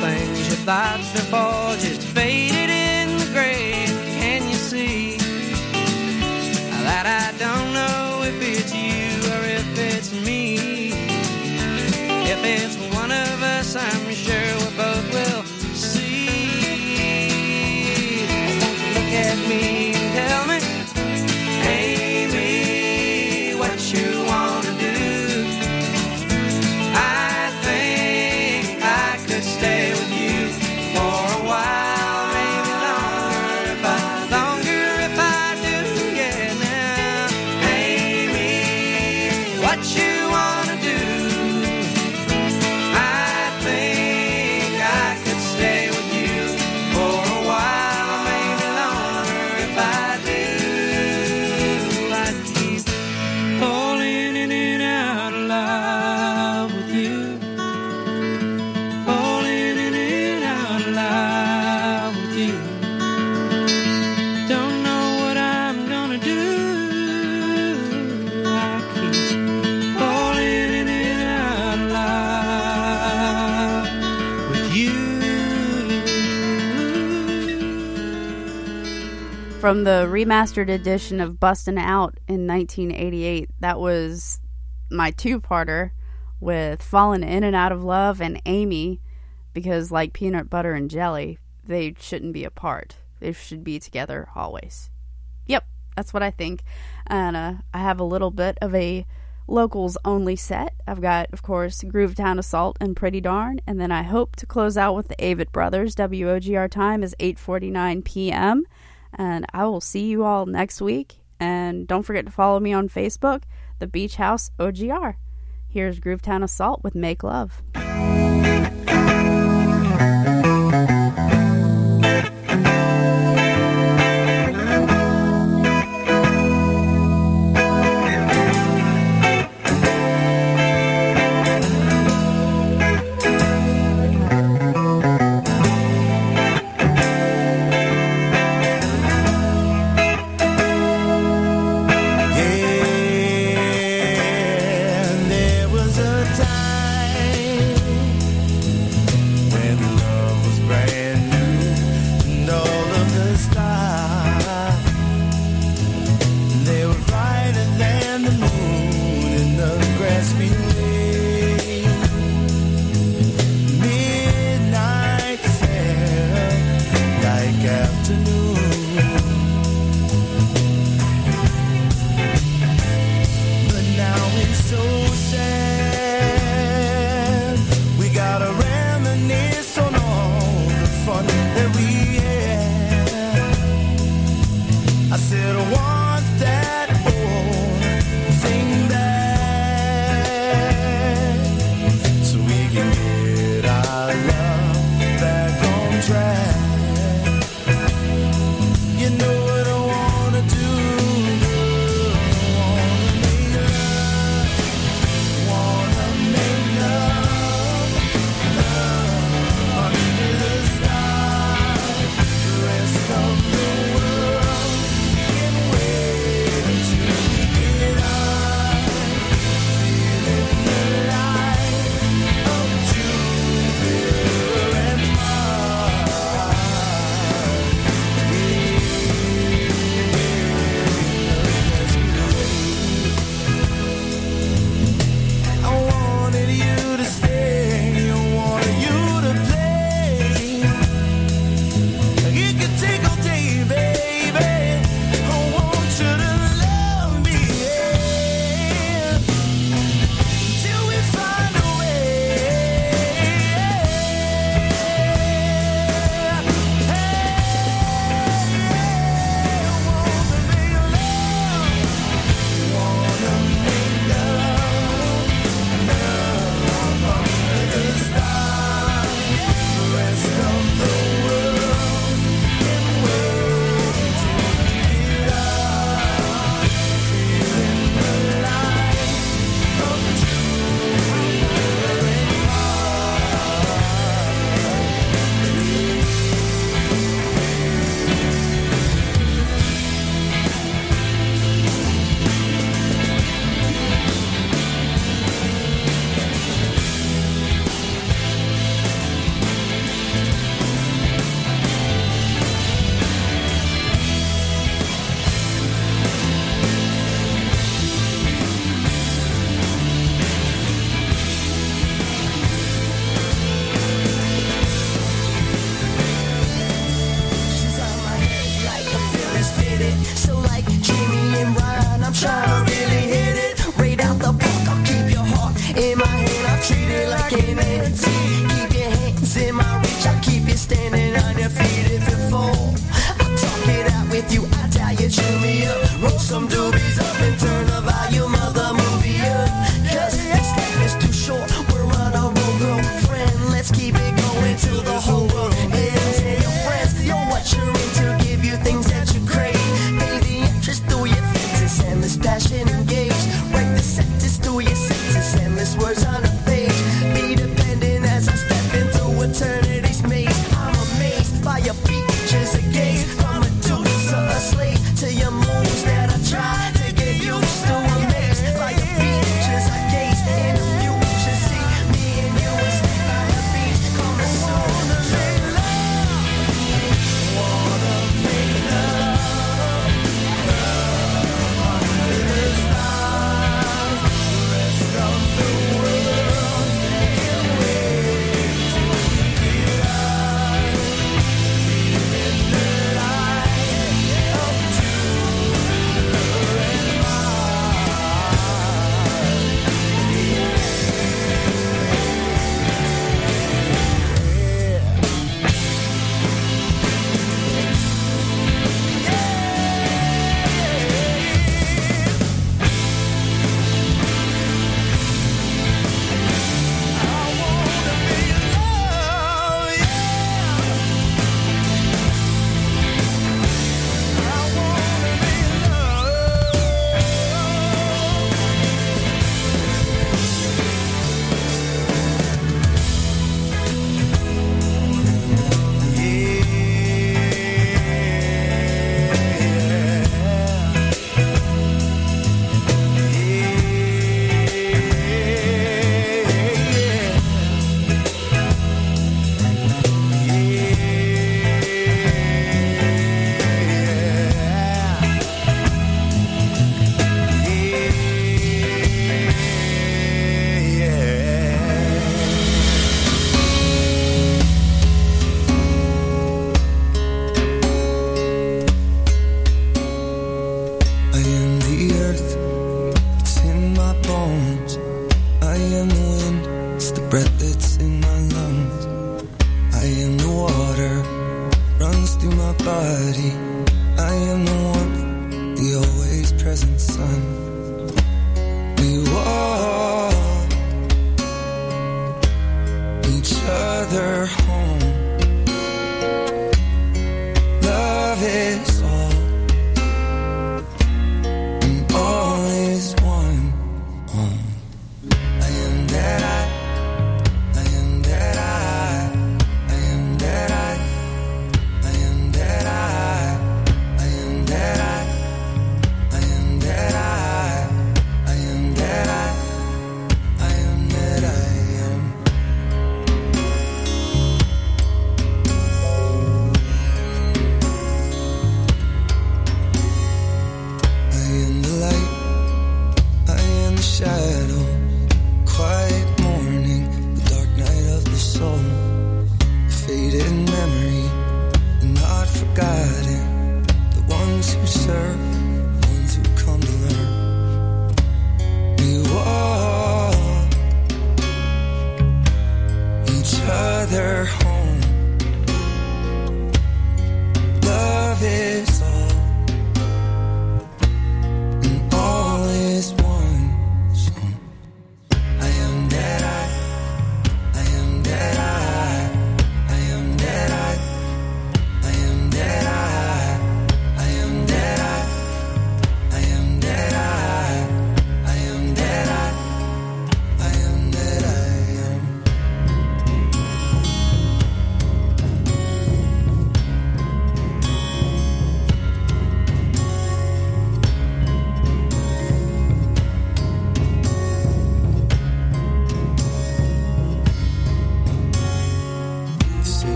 things you thought before just faded in the gray. Can you see that I don't know if it's you or if it's me? If it's one of us, I'm from the remastered edition of Bustin' Out in 1988. That was my two-parter with Falling In and Out of Love and Amie because like peanut butter and jelly, they shouldn't be apart. They should be together always. Yep, that's what I think. And uh, I have a little bit of a locals only set. I've got, of course, Groovetown Assault and Pretty Darn, and then I hope to close out with the Avett Brothers. WOGR time is 8:49 p.m. And I will see you all next week. And don't forget to follow me on Facebook, the Beach House OGR. Here's Groovetown Assault with Make Love.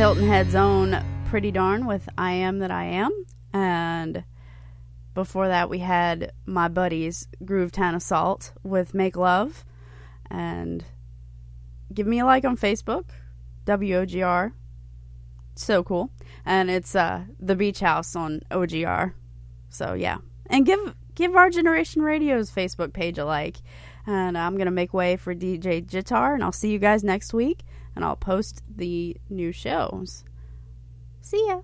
Hilton Head's own Pretty Darn with I Am That I Am. And before that, we had my buddies Groovetown Assault with Make Love. And give me a like on Facebook, WOGR. So cool. And it's uh, The Beach House on OGR. So yeah. And give give our Generation Radio's Facebook page a like. And I'm going to make way for DJ Jitar, and I'll see you guys next week and I'll post the new shows. See ya.